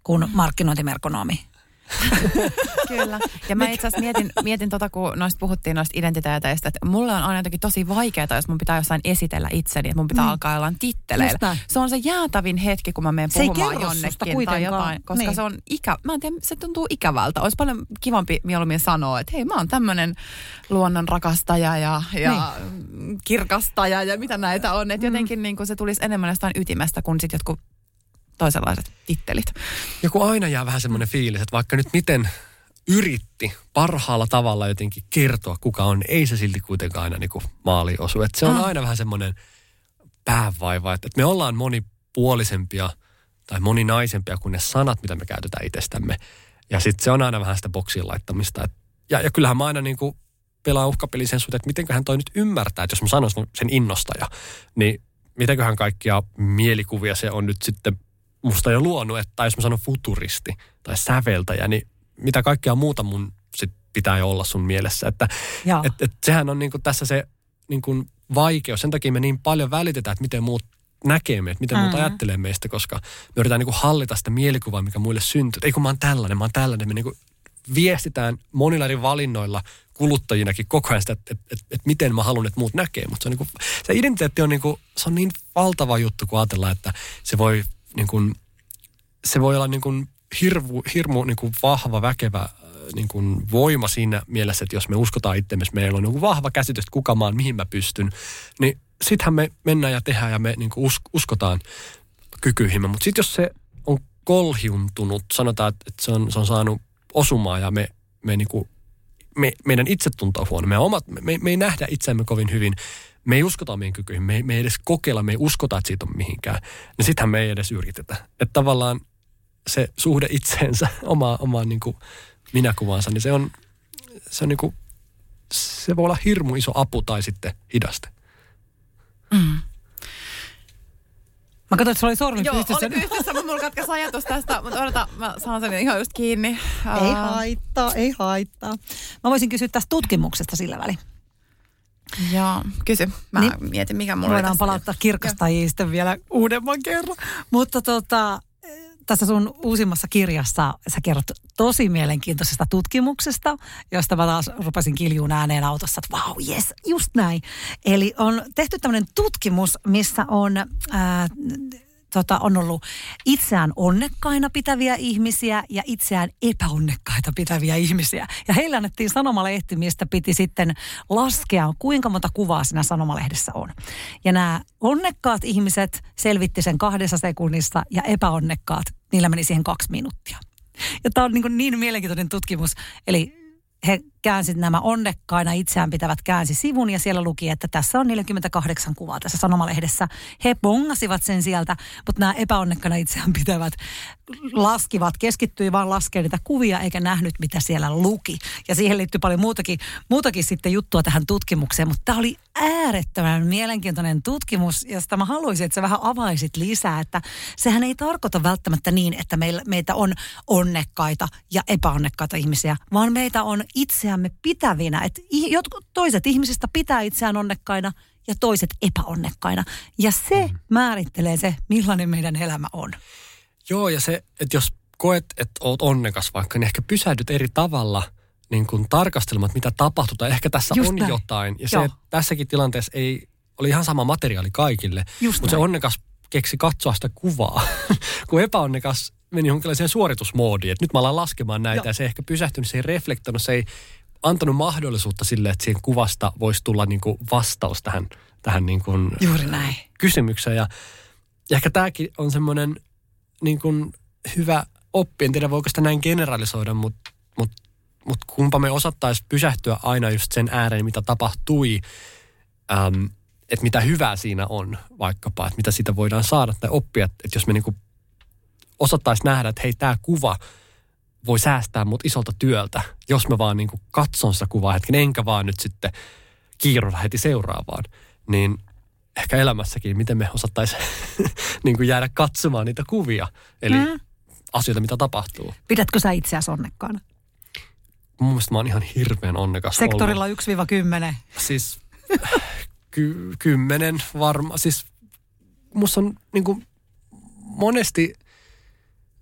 kuin markkinointimerkonomi. Kyllä. Ja mä itse asiassa mietin, mietin tota, kun noista puhuttiin noista identiteeteistä, että mulle on aina jotenkin tosi vaikeaa, jos mun pitää jossain esitellä itseni, että mun pitää mm. alkaa jollain titteleillä. Se on se jäätävin hetki, kun mä menen puhumaan jonnekin tai jotain, koska niin. se on ikä, mä en tiedä, se tuntuu ikävältä. Olisi paljon kivampi mieluummin sanoa, että hei mä oon tämmöinen luonnon rakastaja ja, ja niin. kirkastaja ja mitä näitä on. Että mm. jotenkin niin kuin se tulisi enemmän jostain ytimestä kuin sitten jotkut toisenlaiset tittelit. Joku aina jää vähän semmoinen fiilis, että vaikka nyt miten yritti parhaalla tavalla jotenkin kertoa, kuka on, niin ei se silti kuitenkaan aina niin maali osu. Että se on ah. aina vähän semmoinen päävaiva, että, me ollaan monipuolisempia tai moninaisempia kuin ne sanat, mitä me käytetään itsestämme. Ja sitten se on aina vähän sitä boksiin laittamista. Et, ja, ja kyllähän mä aina niin kuin pelaan uhkapeli sen suhteen, että mitenköhän toi nyt ymmärtää, että jos mä sanoisin sen innostaja, niin mitäköhän kaikkia mielikuvia se on nyt sitten musta jo luonut, että jos mä sanon futuristi tai säveltäjä, niin mitä kaikkea muuta mun sit pitää jo olla sun mielessä. Että et, et sehän on niinku tässä se niinku vaikeus. Sen takia me niin paljon välitetään, että miten muut näkee meitä, miten mm. muut ajattelee meistä, koska me yritetään niinku hallita sitä mielikuvaa, mikä muille syntyy. Ei kun mä oon tällainen, mä oon tällainen. Me niinku viestitään monilla eri valinnoilla kuluttajinakin koko ajan sitä, että, että, että, että miten mä haluan, että muut näkee. Mutta se, on niinku, se identiteetti on, niinku, se on niin valtava juttu, kun ajatellaan, että se voi niin kuin, se voi olla niin kuin hirvu, hirmu niin kuin vahva, väkevä äh, niin kuin voima siinä mielessä, että jos me uskotaan itsemme, meillä on niin vahva käsitys, että kuka mä oon, mihin mä pystyn, niin sittenhän me mennään ja tehdään ja me niin kuin uskotaan kykyihimme. Mutta sitten jos se on kolhiuntunut, sanotaan, että se on, se on saanut osumaa ja me, me, niin kuin, me meidän itsetunto on huono, me, omat, me, me ei nähdä itseämme kovin hyvin, me ei uskota meidän kykyihin, me ei, me ei edes kokeilla, me ei uskota, että siitä on mihinkään, niin sittenhän me ei edes yritetä. Että tavallaan se suhde itseensä, omaa, omaan niin kuin minäkuvansa, niin se on, se on niin kuin, se voi olla hirmu iso apu tai sitten hidaste. Mm. Mä katsoin, että se oli sormi Joo, pystyssä. oli pystyssä, mutta mulla katkesi ajatus tästä. Mutta odota, mä saan sen ihan just kiinni. Ei Aa, haittaa, ei haittaa. Mä voisin kysyä tästä tutkimuksesta sillä väliin. Joo, kysy. Mä Niin. mietin, mikä mulla Voidaan palauttaa kirkastajia sitten vielä uudemman kerran. Mutta tota, tässä sun uusimmassa kirjassa sä kerrot tosi mielenkiintoisesta tutkimuksesta, josta mä taas rupesin kiljuun ääneen autossa, että vau, wow, yes, just näin. Eli on tehty tämmöinen tutkimus, missä on... Ää, tota, on ollut itseään onnekkaina pitäviä ihmisiä ja itseään epäonnekkaita pitäviä ihmisiä. Ja heille annettiin sanomalehti, mistä piti sitten laskea, kuinka monta kuvaa siinä sanomalehdessä on. Ja nämä onnekkaat ihmiset selvitti sen kahdessa sekunnissa ja epäonnekkaat, niillä meni siihen kaksi minuuttia. Ja tämä on niin, niin mielenkiintoinen tutkimus. Eli he käänsit nämä onnekkaina itseään pitävät käänsi sivun ja siellä luki, että tässä on 48 kuvaa tässä sanomalehdessä. He bongasivat sen sieltä, mutta nämä epäonnekkaina itseään pitävät laskivat, keskittyi vaan laskemaan niitä kuvia eikä nähnyt, mitä siellä luki. Ja siihen liittyy paljon muutakin, muutakin sitten juttua tähän tutkimukseen, mutta tämä oli äärettömän mielenkiintoinen tutkimus, josta mä haluaisin, että sä vähän avaisit lisää, että sehän ei tarkoita välttämättä niin, että meillä, meitä on onnekkaita ja epäonnekkaita ihmisiä, vaan meitä on itseämme pitävinä. Että ih- jotkut toiset ihmisistä pitää itseään onnekkaina ja toiset epäonnekkaina. Ja se mm. määrittelee se, millainen meidän elämä on. Joo, ja se, että jos koet, että oot onnekas vaikka, niin ehkä pysähdyt eri tavalla niin kuin tarkastelemaan, mitä tapahtuu, tai ehkä tässä Just on näin. jotain. Ja Joo. se, tässäkin tilanteessa ei, oli ihan sama materiaali kaikille, Just mutta se näin. onnekas keksi katsoa sitä kuvaa, kun epäonnekas meni jonkinlaiseen suoritusmoodiin, että nyt mä alan laskemaan näitä, Joo. ja se ei ehkä pysähtynyt, se ei reflektoinut, se ei antanut mahdollisuutta sille, että siihen kuvasta voisi tulla niin kuin vastaus tähän, tähän niin kuin Juuri näin. kysymykseen. Ja, ja ehkä tämäkin on semmoinen niin kuin hyvä oppi. En tiedä, voiko sitä näin generalisoida, mutta mut, mut kumpa me osattaisi pysähtyä aina just sen ääreen, mitä tapahtui, äm, että mitä hyvää siinä on vaikkapa, että mitä siitä voidaan saada tai oppia. Että jos me niin kuin osattaisi nähdä, että hei, tämä kuva voi säästää mut isolta työltä, jos mä vaan niin kuin katson sitä kuvaa hetken, enkä vaan nyt sitten kiirulla heti seuraavaan. Niin ehkä elämässäkin, miten me osattaisiin niin kuin jäädä katsomaan niitä kuvia. Eli. Mm. asioita, mitä tapahtuu. Pidätkö sä itseäsi onnekkaana? Mun mielestä mä oon ihan hirveän onnekas Sektorilla ollut. 1-10. Siis ky- kymmenen varma. Siis musta on niin kuin monesti,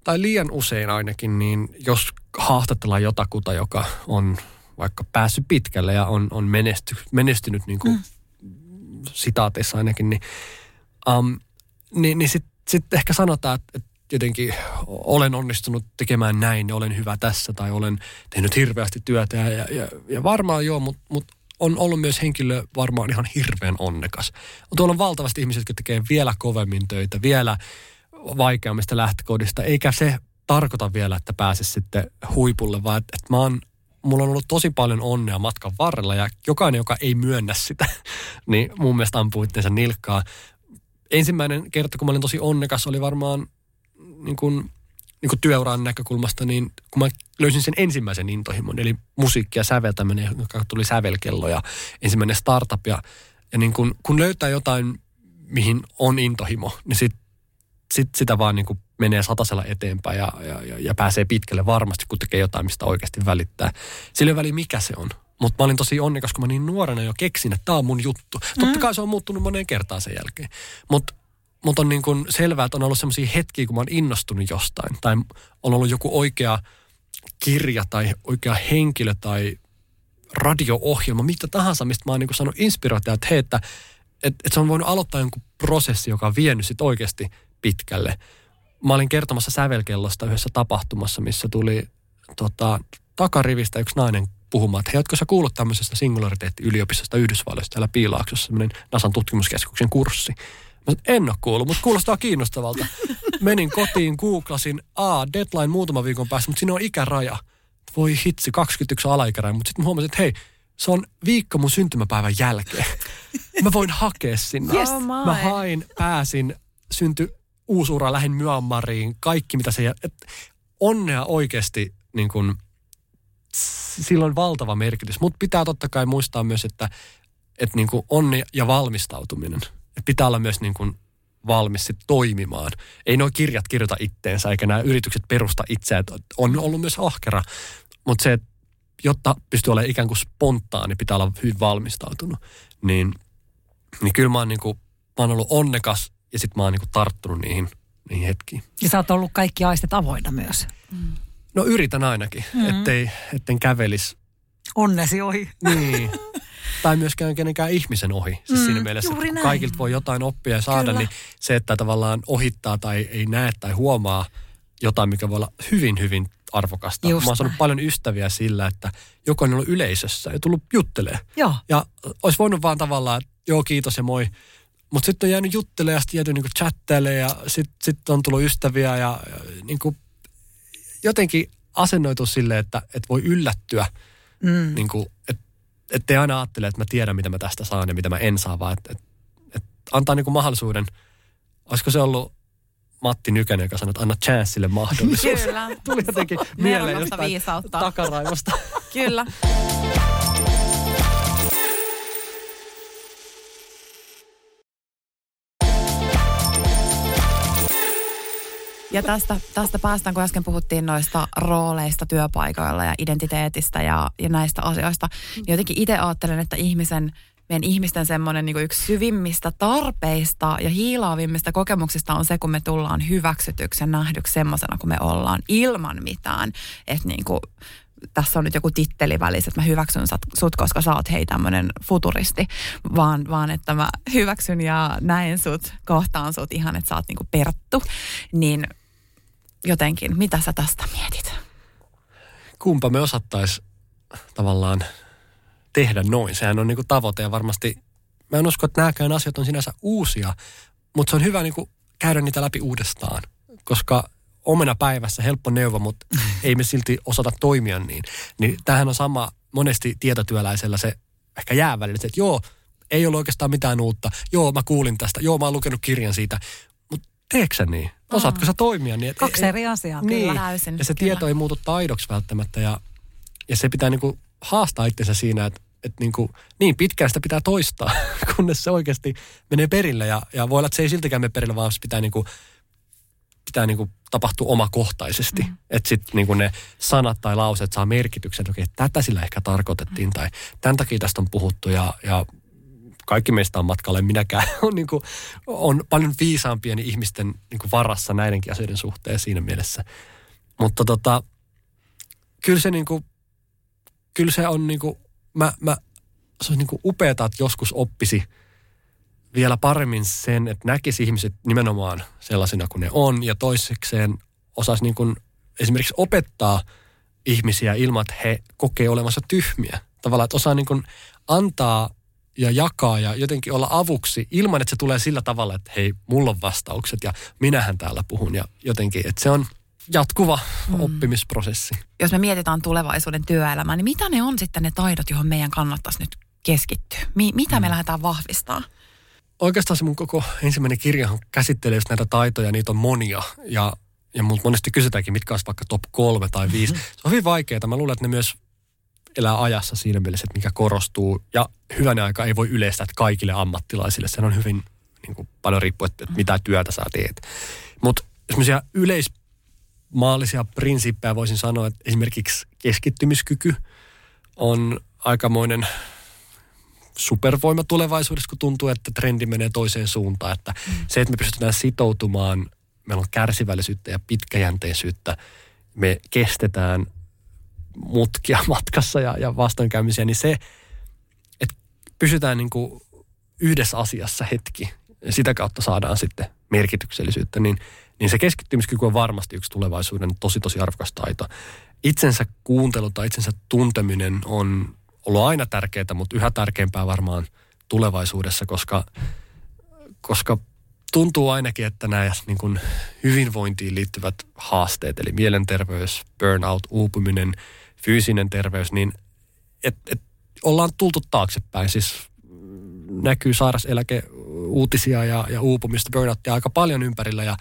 tai liian usein ainakin, niin jos haastatellaan jotakuta, joka on vaikka päässyt pitkälle ja on, on menesty, menestynyt niin kuin mm. sitaateissa ainakin, niin, um, niin, niin sitten sit ehkä sanotaan, että, että jotenkin olen onnistunut tekemään näin ja olen hyvä tässä tai olen tehnyt hirveästi työtä ja, ja, ja varmaan joo, mutta mut on ollut myös henkilö varmaan ihan hirveän onnekas. Tuolla on valtavasti ihmisiä, jotka tekee vielä kovemmin töitä, vielä vaikeammista lähtökohdista, eikä se tarkoita vielä, että pääsisi sitten huipulle, vaan että, että mä oon, mulla on ollut tosi paljon onnea matkan varrella ja jokainen, joka ei myönnä sitä, niin mun mielestä ampuu itseensä nilkkaa. Ensimmäinen kerta, kun mä olin tosi onnekas, oli varmaan niin kuin, niin kuin työuran näkökulmasta, niin kun mä löysin sen ensimmäisen intohimon, eli musiikki ja säveltäminen, joka tuli sävelkello ja ensimmäinen startup. Ja, ja niin kun, kun löytää jotain, mihin on intohimo, niin sit, sit sitä vaan niin kuin menee satasella eteenpäin ja, ja, ja, ja pääsee pitkälle varmasti, kun tekee jotain, mistä oikeasti välittää. Sillä ei väliä, mikä se on. Mutta mä olin tosi onnekas, kun mä niin nuorena jo keksin, että tämä on mun juttu. Totta kai se on muuttunut moneen kertaan sen jälkeen. Mutta mutta on niin kuin selvää, että on ollut sellaisia hetkiä, kun mä oon innostunut jostain. Tai on ollut joku oikea kirja tai oikea henkilö tai radio-ohjelma, mitä tahansa, mistä mä oon niin saanut inspiraatiota, että hei, että, että, että se on voinut aloittaa jonkun prosessi, joka on vienyt sit oikeasti pitkälle. Mä olin kertomassa sävelkellosta yhdessä tapahtumassa, missä tuli tota, takarivistä yksi nainen puhumaan, että hei, ootko sä kuullut tämmöisestä singulariteetti-yliopistosta Yhdysvalloista täällä Piilaaksossa, semmoinen NASAn tutkimuskeskuksen kurssi. Mä sanoin, en ole kuullut, mutta kuulostaa kiinnostavalta. Menin kotiin, googlasin, a deadline muutama viikon päästä, mutta siinä on ikäraja. Voi hitsi, 21 alaikäraja, mutta sitten mä huomasin, että hei, se on viikko mun syntymäpäivän jälkeen. Mä voin hakea sinne. Yes. Oh. Mä hain, pääsin, syntyi uusi ura, lähdin Myanmariin, kaikki mitä se... Et onnea oikeasti niin kun, sillä on valtava merkitys. Mutta pitää totta kai muistaa myös, että, että niin kuin onni ja valmistautuminen. Että pitää olla myös niin kuin valmis sit toimimaan. Ei nuo kirjat kirjoita itteensä, eikä nämä yritykset perusta itseään. On ollut myös ahkera, mutta se, että jotta pystyy olemaan ikään kuin spontaani, pitää olla hyvin valmistautunut. Niin, niin kyllä mä oon, niin kuin, mä oon ollut onnekas ja sitten mä oon niin kuin tarttunut niihin, niihin hetkiin. Ja sä oot ollut kaikki aistet avoinna myös. Mm. No yritän ainakin, mm-hmm. ettei, etten kävelisi. Onnesi ohi. Niin. tai myöskään kenenkään ihmisen ohi. Siis mm, siinä mielessä, että näin. kaikilta voi jotain oppia ja saada, Kyllä. niin se, että tavallaan ohittaa tai ei näe tai huomaa jotain, mikä voi olla hyvin, hyvin arvokasta. Just Mä oon saanut paljon ystäviä sillä, että jokainen on ollut yleisössä ja tullut juttelee. Joo. Ja olisi voinut vaan tavallaan, että joo kiitos ja moi. Mutta sitten on jäänyt juttelemaan ja sitten jäänyt niinku chattailemaan ja sitten sit on tullut ystäviä ja, ja niinku jotenkin asennoitu silleen, että, että voi yllättyä. Mm. Niinku, että et ei aina ajattele, että mä tiedän, mitä mä tästä saan ja mitä mä en saa, vaan että et, et antaa niinku mahdollisuuden. Olisiko se ollut Matti Nykänen, joka sanoi, että anna chanceille mahdollisuus. Kyllä. Tuli jotenkin mieleen jostain viisautta. takaraivosta. Kyllä. Ja tästä, tästä päästään, kun äsken puhuttiin noista rooleista työpaikoilla ja identiteetistä ja, ja näistä asioista, niin jotenkin itse ajattelen, että ihmisen meidän ihmisten semmoinen niin yksi syvimmistä tarpeista ja hiilaavimmista kokemuksista on se, kun me tullaan hyväksytyksi ja nähdyksi semmoisena kuin me ollaan ilman mitään. Että niin kuin, tässä on nyt joku titteli välissä, että mä hyväksyn sut, koska sä oot hei tämmöinen futuristi, vaan, vaan että mä hyväksyn ja näen sut, kohtaan sut ihan, että sä oot niinku perttu. Niin jotenkin, mitä sä tästä mietit? Kumpa me osattais tavallaan tehdä noin. Sehän on niinku tavoite ja varmasti, mä en usko, että nämäkään asiat on sinänsä uusia, mutta se on hyvä niinku käydä niitä läpi uudestaan, koska omena päivässä helppo neuvo, mutta ei me silti osata toimia niin. Niin tämähän on sama monesti tietotyöläisellä se ehkä jää välillä, että joo, ei ole oikeastaan mitään uutta. Joo, mä kuulin tästä. Joo, mä oon lukenut kirjan siitä. Mutta teekö niin? Osaatko sä toimia niin? Kaksi eri asiaa, niin. kyllä. Täysin, ja se kyllä. tieto ei muutu taidoksi välttämättä. Ja, ja se pitää niinku haastaa itsensä siinä, että että niin, kuin, niin pitkään sitä pitää toistaa, kunnes se oikeasti menee perille. Ja, ja voi olla, että se ei siltikään mene perille, vaan se pitää, niin kuin, pitää niin kuin tapahtua omakohtaisesti. Mm. Että sitten niin ne sanat tai lauseet saa merkityksen, että okei, tätä sillä ehkä tarkoitettiin mm. tai tämän takia tästä on puhuttu ja, ja kaikki meistä on matkalle, minäkään on, niin kuin, on paljon viisaampien ihmisten niin kuin varassa näidenkin asioiden suhteen siinä mielessä. Mutta tota, kyllä se, niin kuin, kyllä se on niin kuin, mä, mä, se on niin kuin upeata, että joskus oppisi vielä paremmin sen, että näkisi ihmiset nimenomaan sellaisina kuin ne on ja toisekseen osaisi niin kuin esimerkiksi opettaa ihmisiä ilman, että he kokee olemassa tyhmiä. Tavallaan, että osaa niin kuin antaa ja jakaa ja jotenkin olla avuksi ilman, että se tulee sillä tavalla, että hei, mulla on vastaukset ja minähän täällä puhun ja jotenkin, että se on jatkuva mm. oppimisprosessi. Jos me mietitään tulevaisuuden työelämää, niin mitä ne on sitten ne taidot, johon meidän kannattaisi nyt keskittyä? Mi- mitä mm. me lähdetään vahvistaa? Oikeastaan se mun koko ensimmäinen kirja käsittelee näitä taitoja, niitä on monia ja ja multa monesti kysytäänkin, mitkä olisi vaikka top kolme tai viisi. Mm-hmm. Se on hyvin vaikeaa. Mä luulen, että ne myös elää ajassa siinä mielessä, että mikä korostuu. Ja hyvänä aika ei voi yleistää että kaikille ammattilaisille. Se on hyvin niin kuin, paljon riippuu, että, että mitä työtä sä teet. Mutta semmoisia yleismaallisia prinsiippejä voisin sanoa, että esimerkiksi keskittymiskyky on aikamoinen supervoima tulevaisuudessa, kun tuntuu, että trendi menee toiseen suuntaan. Että mm. se, että me pystytään sitoutumaan, meillä on kärsivällisyyttä ja pitkäjänteisyyttä, me kestetään mutkia matkassa ja, ja vastoinkäymisiä, niin se, että pysytään niin kuin yhdessä asiassa hetki ja sitä kautta saadaan sitten merkityksellisyyttä, niin, niin se keskittymiskyky on varmasti yksi tulevaisuuden tosi tosi arvokas taito. Itsensä kuuntelu tai itsensä tunteminen on ollut aina tärkeää, mutta yhä tärkeämpää varmaan tulevaisuudessa, koska, koska tuntuu ainakin, että nämä niin kuin hyvinvointiin liittyvät haasteet, eli mielenterveys, burnout, uupuminen, fyysinen terveys, niin et, et, ollaan tultu taaksepäin. Siis näkyy sairaseläkeuutisia ja, ja uupumista, burnouttia aika paljon ympärillä ja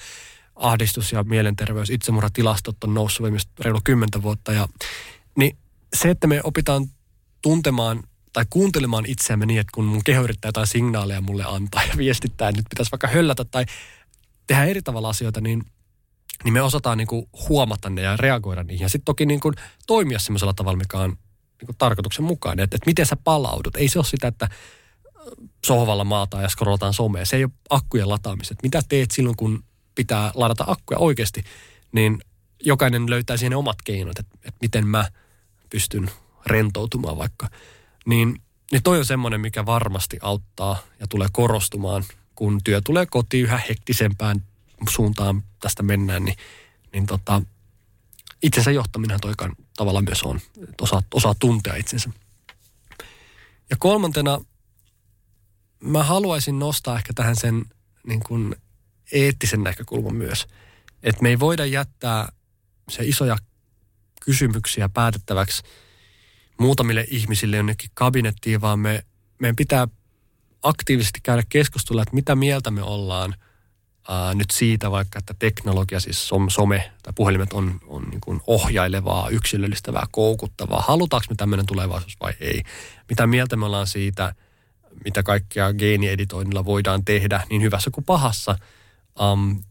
ahdistus ja mielenterveys, itsemurhatilastot on noussut viimeistä reilu kymmentä vuotta. Ja, niin se, että me opitaan tuntemaan tai kuuntelemaan itseämme niin, että kun mun keho yrittää jotain signaaleja mulle antaa ja viestittää, että nyt pitäisi vaikka höllätä tai tehdä eri tavalla asioita, niin, niin me osataan niin kuin huomata ne ja reagoida niihin. Ja sitten toki niin kuin toimia semmoisella tavalla, mikä on niin kuin tarkoituksen mukainen. Että, että miten sä palaudut. Ei se ole sitä, että sohvalla maataan ja scrollataan somea. Se ei ole akkujen lataamiset. Mitä teet silloin, kun pitää ladata akkuja oikeasti, niin jokainen löytää siihen omat keinot, että, että miten mä pystyn rentoutumaan vaikka. Niin, niin toi on semmoinen, mikä varmasti auttaa ja tulee korostumaan, kun työ tulee kotiin yhä hektisempään suuntaan tästä mennään, niin, niin tota, itsensä johtaminen toikaan tavalla myös on, että osaa, osaa tuntea itsensä. Ja kolmantena mä haluaisin nostaa ehkä tähän sen niin kuin eettisen näkökulman myös. Että me ei voida jättää se isoja kysymyksiä päätettäväksi muutamille ihmisille jonnekin kabinettiin, vaan me, meidän pitää aktiivisesti käydä keskustelua, että mitä mieltä me ollaan ää, nyt siitä vaikka, että teknologia, siis some tai puhelimet on, on niin kuin ohjailevaa, yksilöllistävää, koukuttavaa. Halutaanko me tämmöinen tulevaisuus vai ei? Mitä mieltä me ollaan siitä, mitä kaikkea geenieditoinnilla voidaan tehdä, niin hyvässä kuin pahassa. Um,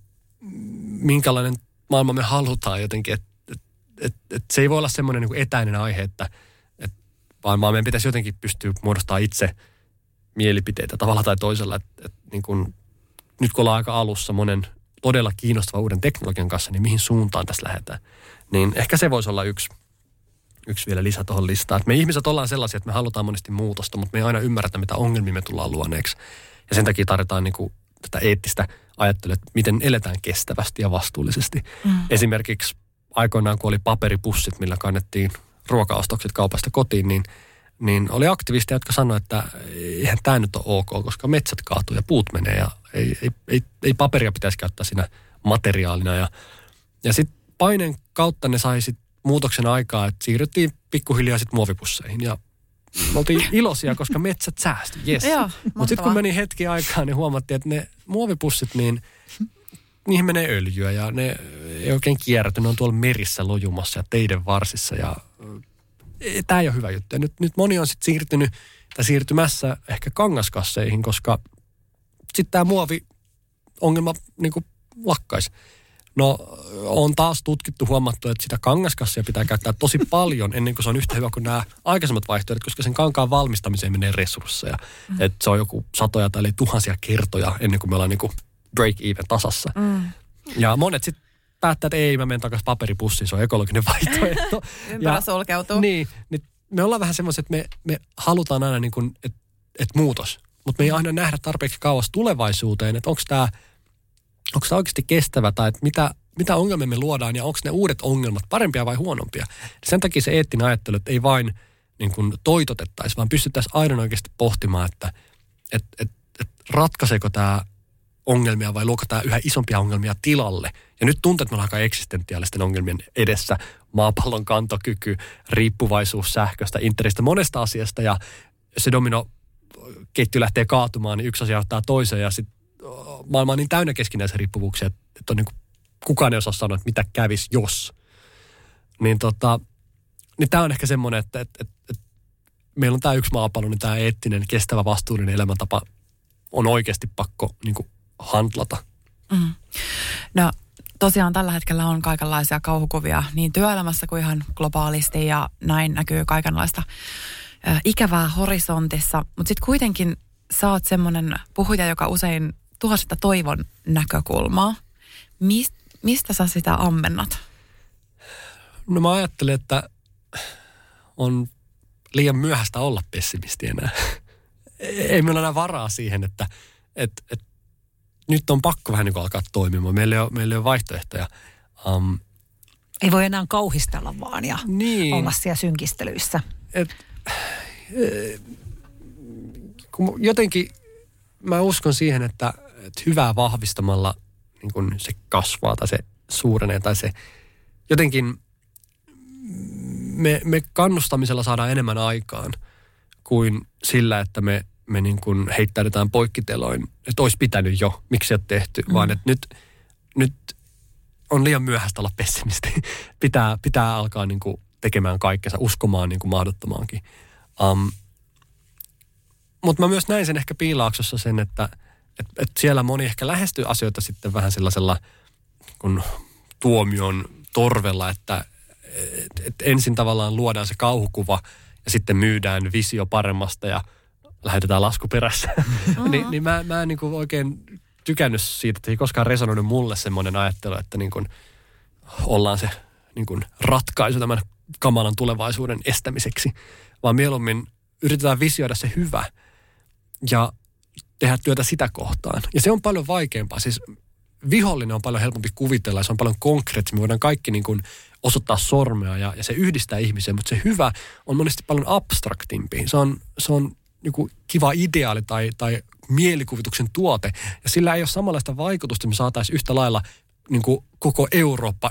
minkälainen maailma me halutaan jotenkin, että et, et, et se ei voi olla semmoinen niin etäinen aihe, että et, vaan, meidän pitäisi jotenkin pystyä muodostamaan itse mielipiteitä tavalla tai toisella. Et, et, niin kun, nyt kun ollaan aika alussa monen todella kiinnostava uuden teknologian kanssa, niin mihin suuntaan tässä lähdetään? Niin ehkä se voisi olla yksi, yksi vielä lisä tuohon listaan. Et me ihmiset ollaan sellaisia, että me halutaan monesti muutosta, mutta me ei aina ymmärretä, mitä ongelmia me tullaan luoneeksi. Ja sen takia tarvitaan niin kuin tätä eettistä ajattelua, että miten eletään kestävästi ja vastuullisesti. Mm. Esimerkiksi aikoinaan, kun oli paperipussit, millä kannettiin ruokaostokset kaupasta kotiin, niin, niin oli aktivisteja, jotka sanoivat, että eihän tämä nyt ole ok, koska metsät kaatuu ja puut menee ja ei, ei, ei, ei paperia pitäisi käyttää siinä materiaalina. Ja, ja sitten paineen kautta ne sai sit muutoksen aikaa, että siirryttiin pikkuhiljaa sitten muovipusseihin ja me oltiin iloisia, koska metsät säästyi, yes. Mutta sitten kun meni hetki aikaa, niin huomattiin, että ne muovipussit, niin niihin menee öljyä ja ne ei oikein kierräty. Ne on tuolla merissä lojumassa ja teiden varsissa ja tämä ei ole hyvä juttu. Ja nyt, nyt moni on sitten siirtynyt tai siirtymässä ehkä kangaskasseihin, koska sitten tämä muovi ongelma niin lakkaisi. No on taas tutkittu, huomattu, että sitä kangaskassia pitää käyttää tosi paljon ennen kuin se on yhtä hyvä kuin nämä aikaisemmat vaihtoehdot, koska sen kankaan valmistamiseen menee resursseja. Mm. Että se on joku satoja tai tuhansia kertoja ennen kuin me ollaan niin break even tasassa. Mm. Ja monet sitten päättää, että ei, mä menen takaisin paperipussiin, se on ekologinen vaihtoehto. Ympärä sulkeutuu. Niin, niin me ollaan vähän semmoiset, että me, me halutaan aina niin kuin, että et muutos. Mutta me ei aina nähdä tarpeeksi kauas tulevaisuuteen, että onko tämä onko tämä oikeasti kestävä tai että mitä, mitä ongelmia me luodaan ja onko ne uudet ongelmat parempia vai huonompia. Sen takia se eettinen ajattelu, että ei vain niin kuin toitotettaisi, vaan pystyttäisiin aina oikeasti pohtimaan, että et, et, et ratkaiseeko tämä ongelmia vai luoko tämä yhä isompia ongelmia tilalle. Ja nyt tuntuu, että me ollaan aika eksistentiaalisten ongelmien edessä. Maapallon kantokyky, riippuvaisuus sähköstä, internetistä, monesta asiasta ja se domino ketju lähtee kaatumaan, niin yksi asia ottaa toisen ja sitten maailma on niin täynnä keskinäisiä riippuvuuksia, että on niin kuin, kukaan ei osaa sanoa, että mitä kävisi, jos. Niin, tota, niin tämä on ehkä semmoinen, että, että, että, että meillä on tämä yksi maapallo, niin tämä eettinen, kestävä, vastuullinen elämäntapa on oikeasti pakko niin kuin, handlata. Mm. No tosiaan tällä hetkellä on kaikenlaisia kauhukuvia niin työelämässä kuin ihan globaalisti ja näin näkyy kaikenlaista ikävää horisontissa. Mutta sitten kuitenkin sä oot semmoinen puhuja, joka usein tuo sitä toivon näkökulmaa. Mist, mistä sä sitä ammennat? No mä ajattelen, että on liian myöhäistä olla pessimisti enää. Ei meillä enää varaa siihen, että et, et, nyt on pakko vähän niin kuin alkaa toimimaan. Meillä ei ole, meillä ei ole vaihtoehtoja. Um, ei voi enää kauhistella vaan ja niin, olla siellä synkistelyissä. Et, e, kun jotenkin mä uskon siihen, että että hyvää vahvistamalla niin kun se kasvaa tai se suurenee tai se jotenkin me, me kannustamisella saadaan enemmän aikaan kuin sillä, että me, me niin kuin heittäydytään poikkiteloin, että olisi pitänyt jo, miksi se tehty, mm. vaan että nyt, nyt on liian myöhäistä olla pessimisti. pitää, pitää alkaa niin kuin tekemään kaikkensa, uskomaan niin kuin mahdottomaankin. Um, mutta mä myös näin sen ehkä piilaaksossa sen, että et, et siellä moni ehkä lähestyy asioita sitten vähän sellaisella kun tuomion torvella, että et, et ensin tavallaan luodaan se kauhukuva ja sitten myydään visio paremmasta ja lähetetään laskuperässä. Mm-hmm. Ni, niin mä, mä en niin oikein tykännyt siitä, että ei koskaan resonoinut mulle semmoinen ajattelu, että niin kuin ollaan se niin kuin ratkaisu tämän kamalan tulevaisuuden estämiseksi, vaan mieluummin yritetään visioida se hyvä ja tehdä työtä sitä kohtaan. Ja se on paljon vaikeampaa. Siis vihollinen on paljon helpompi kuvitella ja se on paljon konkreettisemmin. Me voidaan kaikki niin kuin osoittaa sormea ja, ja se yhdistää ihmisiä, mutta se hyvä on monesti paljon abstraktimpi. Se on, se on niin kuin kiva ideaali tai, tai mielikuvituksen tuote ja sillä ei ole samanlaista vaikutusta, että me saataisiin yhtä lailla niin kuin koko Eurooppa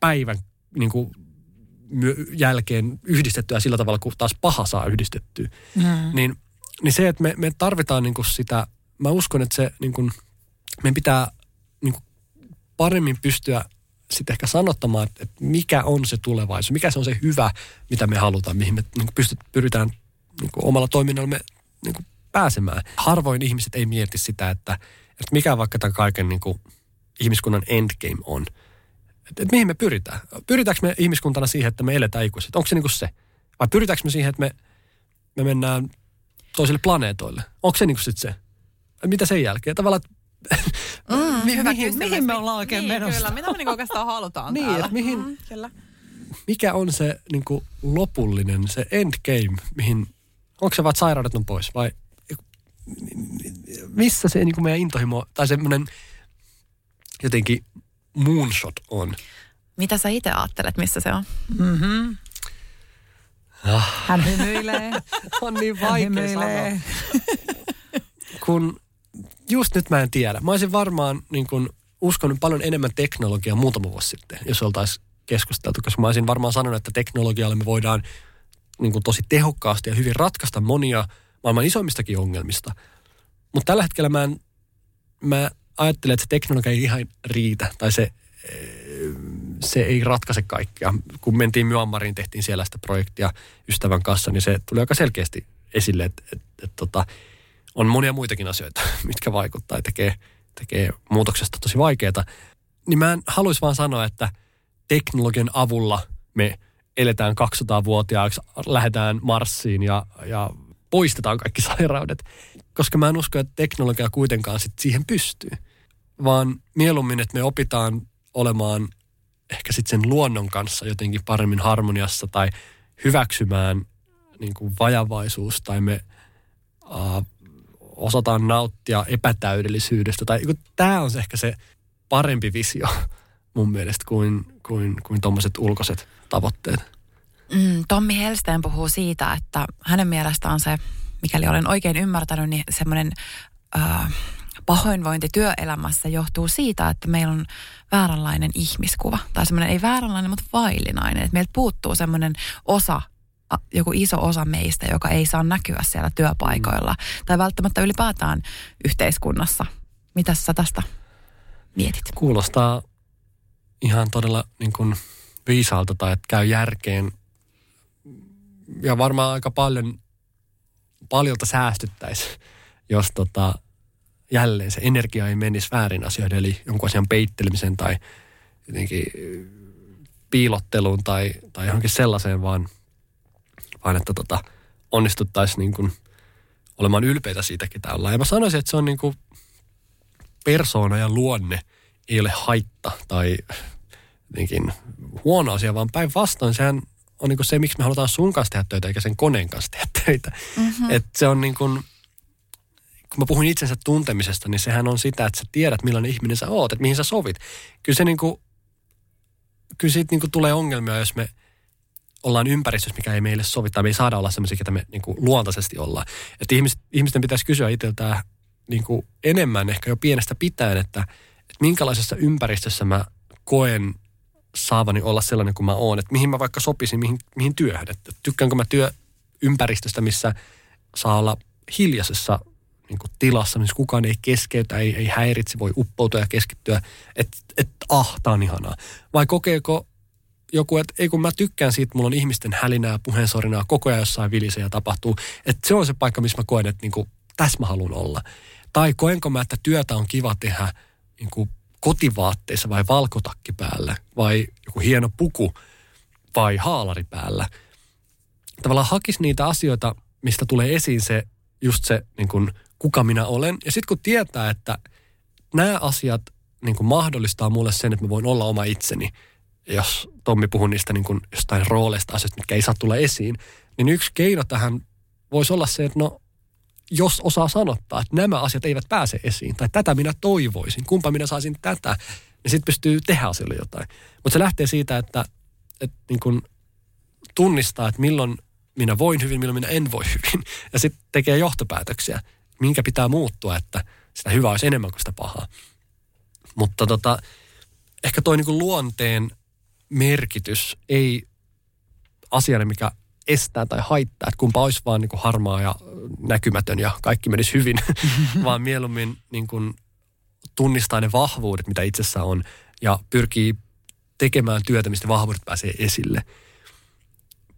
päivän niin kuin jälkeen yhdistettyä sillä tavalla, kun taas paha saa yhdistettyä. Mm. Niin, niin se, että me, me tarvitaan niin kuin sitä, mä uskon, että se niin kuin, meidän pitää niin kuin paremmin pystyä sitten ehkä sanottamaan, että, että mikä on se tulevaisuus, mikä se on se hyvä, mitä me halutaan, mihin me niin kuin pystyt, pyritään niin kuin omalla toiminnallamme niin kuin pääsemään. Harvoin ihmiset ei mieti sitä, että, että mikä vaikka tämän kaiken niin kuin ihmiskunnan endgame on. Että, että mihin me pyritään? Pyritäänkö me ihmiskuntana siihen, että me eletään ikuisesti? Onko se niin kuin se? Vai pyritäänkö me siihen, että me, me mennään toisille planeetoille? Onko se niin kuin se? Mitä sen jälkeen? Tavallaan, Mm, hyvä mihin, mihin me ollaan oikein niin, menossa? Kyllä, mitä me niinku oikeastaan halutaan niin, täällä. mihin, mm, kyllä. Mikä on se niin kuin lopullinen, se endgame, mihin, onko se vaan, että sairaudet on pois vai missä se niin kuin meidän intohimo tai semmoinen jotenkin moonshot on? Mitä sä itse ajattelet, missä se on? Mm-hmm. Ah. Hän hymyilee. on niin vaikea sanoa. Kun just nyt mä en tiedä. Mä olisin varmaan niin kun, uskonut paljon enemmän teknologiaa muutama vuosi sitten, jos oltaisiin keskusteltu, koska mä olisin varmaan sanonut, että teknologialla me voidaan niin kuin tosi tehokkaasti ja hyvin ratkaista monia maailman isoimmistakin ongelmista. Mutta tällä hetkellä mä, en, mä ajattelen, että se teknologia ei ihan riitä, tai se, se ei ratkaise kaikkea. Kun mentiin Myanmariin, tehtiin siellä sitä projektia ystävän kanssa, niin se tuli aika selkeästi esille, että, että, että tota, on monia muitakin asioita, mitkä vaikuttaa ja tekee, tekee muutoksesta tosi vaikeaa. Niin mä en haluaisi vaan sanoa, että teknologian avulla me eletään 200-vuotiaaksi, lähdetään Marsiin ja, ja poistetaan kaikki sairaudet. Koska mä en usko, että teknologia kuitenkaan sit siihen pystyy. Vaan mieluummin, että me opitaan olemaan ehkä sitten sen luonnon kanssa jotenkin paremmin harmoniassa tai hyväksymään niin kuin vajavaisuus tai me uh, osataan nauttia epätäydellisyydestä. Tai tämä on ehkä se parempi visio mun mielestä kuin, kuin, kuin tuommoiset ulkoiset tavoitteet. Mm, Tommi Helsteen puhuu siitä, että hänen mielestään se, mikäli olen oikein ymmärtänyt, niin semmoinen äh, pahoinvointi työelämässä johtuu siitä, että meillä on vääränlainen ihmiskuva. Tai semmoinen ei vääränlainen, mutta vaillinainen. Että meiltä puuttuu semmoinen osa joku iso osa meistä, joka ei saa näkyä siellä työpaikoilla mm. tai välttämättä ylipäätään yhteiskunnassa. Mitä sä tästä mietit? Kuulostaa ihan todella niin kuin viisaalta tai että käy järkeen. Ja varmaan aika paljon, paljolta säästyttäisi, jos tota, jälleen se energia ei menisi väärin asioiden, eli jonkun asian peittelemisen tai jotenkin piilotteluun tai, tai johonkin sellaiseen, vaan – vaan että tota, onnistuttaisiin niin kuin olemaan ylpeitä siitä, ketä ollaan. Ja mä sanoisin, että se on niin kuin persoona ja luonne ei ole haitta tai jotenkin huono asia, vaan päinvastoin sehän on niin se, miksi me halutaan sun kanssa tehdä töitä, eikä sen koneen kanssa tehdä töitä. Mm-hmm. Et se on niin kuin, kun mä puhun itsensä tuntemisesta, niin sehän on sitä, että sä tiedät, millainen ihminen sä oot, että mihin sä sovit. Kyllä se niin kuin, kyllä siitä niin kuin tulee ongelmia, jos me – ollaan ympäristössä, mikä ei meille sovi, tai me ei saada olla sellaisia, mitä me niin kuin, luontaisesti ollaan. Että ihmis, ihmisten pitäisi kysyä itseltään niin kuin, enemmän ehkä jo pienestä pitäen, että minkälaisessa ympäristössä mä koen saavani olla sellainen kuin mä oon, että mihin mä vaikka sopisin, mihin, mihin työhön. Että tykkäänkö mä työympäristöstä, missä saa olla hiljaisessa niin kuin tilassa, missä kukaan ei keskeytä, ei, ei häiritse, voi uppoutua ja keskittyä, että et, ah, tää on ihanaa. Vai kokeeko joku, että ei kun mä tykkään siitä, mulla on ihmisten hälinää, puheensorinaa, koko ajan jossain vilisee ja tapahtuu. Että se on se paikka, missä mä koen, että niin kuin, tässä mä haluan olla. Tai koenko mä, että työtä on kiva tehdä niin kuin kotivaatteissa vai valkotakki päällä vai joku hieno puku vai haalari päällä. Tavallaan hakisi niitä asioita, mistä tulee esiin se, just se, niin kuin, kuka minä olen. Ja sitten kun tietää, että nämä asiat niin kuin mahdollistaa mulle sen, että mä voin olla oma itseni, jos Tommi puhuu niistä niin kuin jostain rooleista asioista, mitkä ei saa tulla esiin, niin yksi keino tähän voisi olla se, että no jos osaa sanottaa, että nämä asiat eivät pääse esiin, tai tätä minä toivoisin, kumpa minä saisin tätä, niin sitten pystyy tehdä asioille jotain. Mutta se lähtee siitä, että, että niin kun tunnistaa, että milloin minä voin hyvin, milloin minä en voi hyvin. Ja sitten tekee johtopäätöksiä, minkä pitää muuttua, että sitä hyvää olisi enemmän kuin sitä pahaa. Mutta tota, ehkä toi niin luonteen merkitys ei asiana, mikä estää tai haittaa, että kumpa olisi vaan niin kuin harmaa ja näkymätön ja kaikki menisi hyvin, vaan mieluummin niin kuin tunnistaa ne vahvuudet, mitä itsessä on ja pyrkii tekemään työtä, mistä vahvuudet pääsee esille.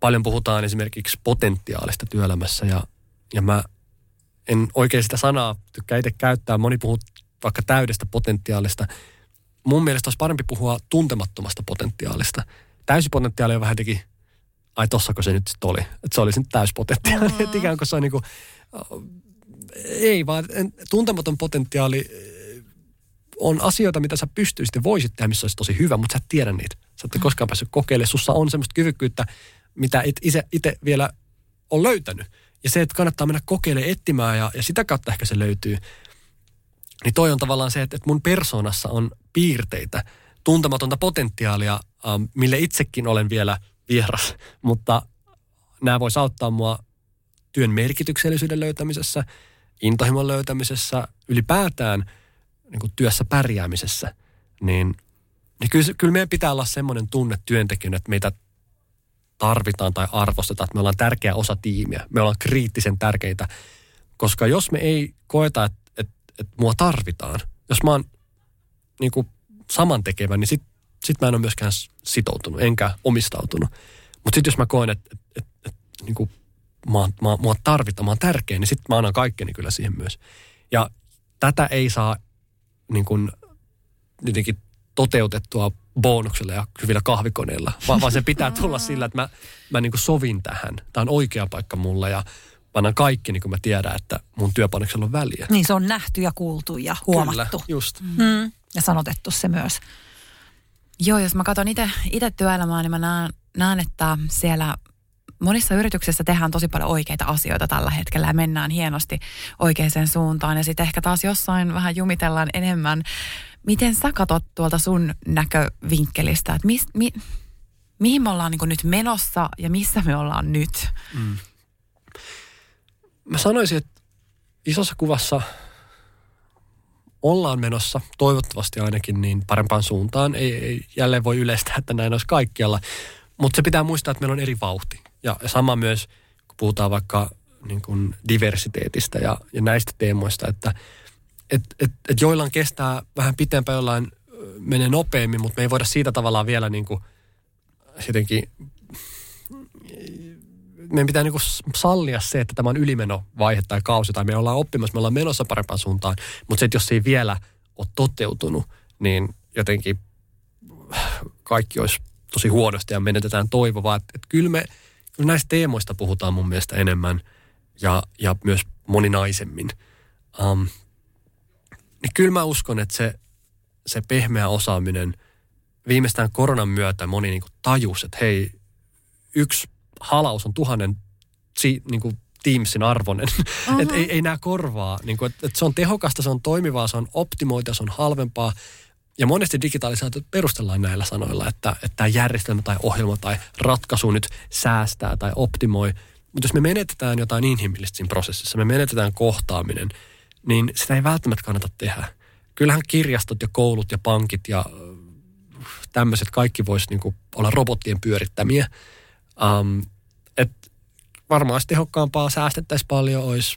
Paljon puhutaan esimerkiksi potentiaalista työelämässä ja, ja mä en oikein sitä sanaa tykkää itse käyttää. Moni puhuu vaikka täydestä potentiaalista. Mun mielestä olisi parempi puhua tuntemattomasta potentiaalista. Täysipotentiaali on vähän teki ai tossako se nyt sitten oli. Että se oli sitten täyspotentiaali. Mm-hmm. Että ikään kuin se on niin kuin, ei vaan tuntematon potentiaali on asioita, mitä sä pystyisit ja voisit tehdä, missä olisi tosi hyvä, mutta sä et tiedä niitä. Sä et koskaan päässyt kokeilemaan. Sussa on semmoista kyvykkyyttä, mitä et itse vielä on löytänyt. Ja se, että kannattaa mennä kokeilemaan, etsimään ja, ja sitä kautta ehkä se löytyy. Niin toi on tavallaan se, että, että mun persoonassa on piirteitä, tuntematonta potentiaalia, ähm, mille itsekin olen vielä vieras. Mutta nämä voisi auttaa mua työn merkityksellisyyden löytämisessä, intohimon löytämisessä, ylipäätään niin kuin työssä pärjäämisessä. Niin, niin kyllä, kyllä meidän pitää olla semmoinen tunne työntekijänä, että meitä tarvitaan tai arvostetaan, että me ollaan tärkeä osa tiimiä. Me ollaan kriittisen tärkeitä, koska jos me ei koeta, että, että, että mua tarvitaan, jos mä oon niin kuin samantekevä, niin sitten sit mä en ole myöskään sitoutunut, enkä omistautunut. Mutta sitten jos mä koen, että, että, että, että niin kuin mä, mä, mua tarvitaan, mä oon tärkeä, niin sitten mä annan kaikkeni kyllä siihen myös. Ja tätä ei saa niin kuin, jotenkin toteutettua bonuksella ja hyvillä kahvikoneilla, vaan, vaan se pitää tulla sillä, että mä, mä niin kuin sovin tähän. Tämä on oikea paikka mulle ja mä annan kaikki, niin kuin mä tiedän, että mun työpanoksella on väliä. Niin se on nähty ja kuultu ja huomattu. Kyllä, just. Mm. Ja sanotettu se myös. Joo, jos mä katson itse työelämää, niin mä näen, näen, että siellä monissa yrityksissä tehdään tosi paljon oikeita asioita tällä hetkellä ja mennään hienosti oikeaan suuntaan. Ja sitten ehkä taas jossain vähän jumitellaan enemmän. Miten sä katot tuolta sun näkövinkkelistä, että mis, mi, mihin me ollaan niin nyt menossa ja missä me ollaan nyt? Mm. Mä sanoisin, että isossa kuvassa ollaan menossa, toivottavasti ainakin, niin parempaan suuntaan. Ei, ei jälleen voi yleistää, että näin olisi kaikkialla. Mutta se pitää muistaa, että meillä on eri vauhti. Ja, sama myös, kun puhutaan vaikka niin kuin diversiteetistä ja, ja näistä teemoista, että et, et, et joillain kestää vähän pitempään, jollain menee nopeammin, mutta me ei voida siitä tavallaan vielä niin kuin jotenkin meidän pitää niinku sallia se, että tämä on ylimenovaihe tai kausi, tai me ollaan oppimassa, me ollaan menossa parempaan suuntaan, mutta se, että jos se ei vielä ole toteutunut, niin jotenkin kaikki olisi tosi huonosti ja menetetään toivoa. Että, että kyllä me kyllä näistä teemoista puhutaan mun mielestä enemmän ja, ja myös moninaisemmin. Um, niin kyllä mä uskon, että se, se pehmeä osaaminen viimeistään koronan myötä moni niin tajus, että hei, yksi halaus on tuhannen si, niin kuin Teamsin arvoinen. Uh-huh. että ei, ei nämä korvaa. Niin kuin, että, että se on tehokasta, se on toimivaa, se on optimoita, se on halvempaa. Ja monesti digitalisaatio perustellaan näillä sanoilla, että, että tämä järjestelmä tai ohjelma tai ratkaisu nyt säästää tai optimoi. Mutta jos me menetetään jotain inhimillistä siinä prosessissa, me menetetään kohtaaminen, niin sitä ei välttämättä kannata tehdä. Kyllähän kirjastot ja koulut ja pankit ja äh, tämmöiset kaikki voisi niinku olla robottien pyörittämiä. Um, et varmaan olisi tehokkaampaa, säästettäisiin paljon, olisi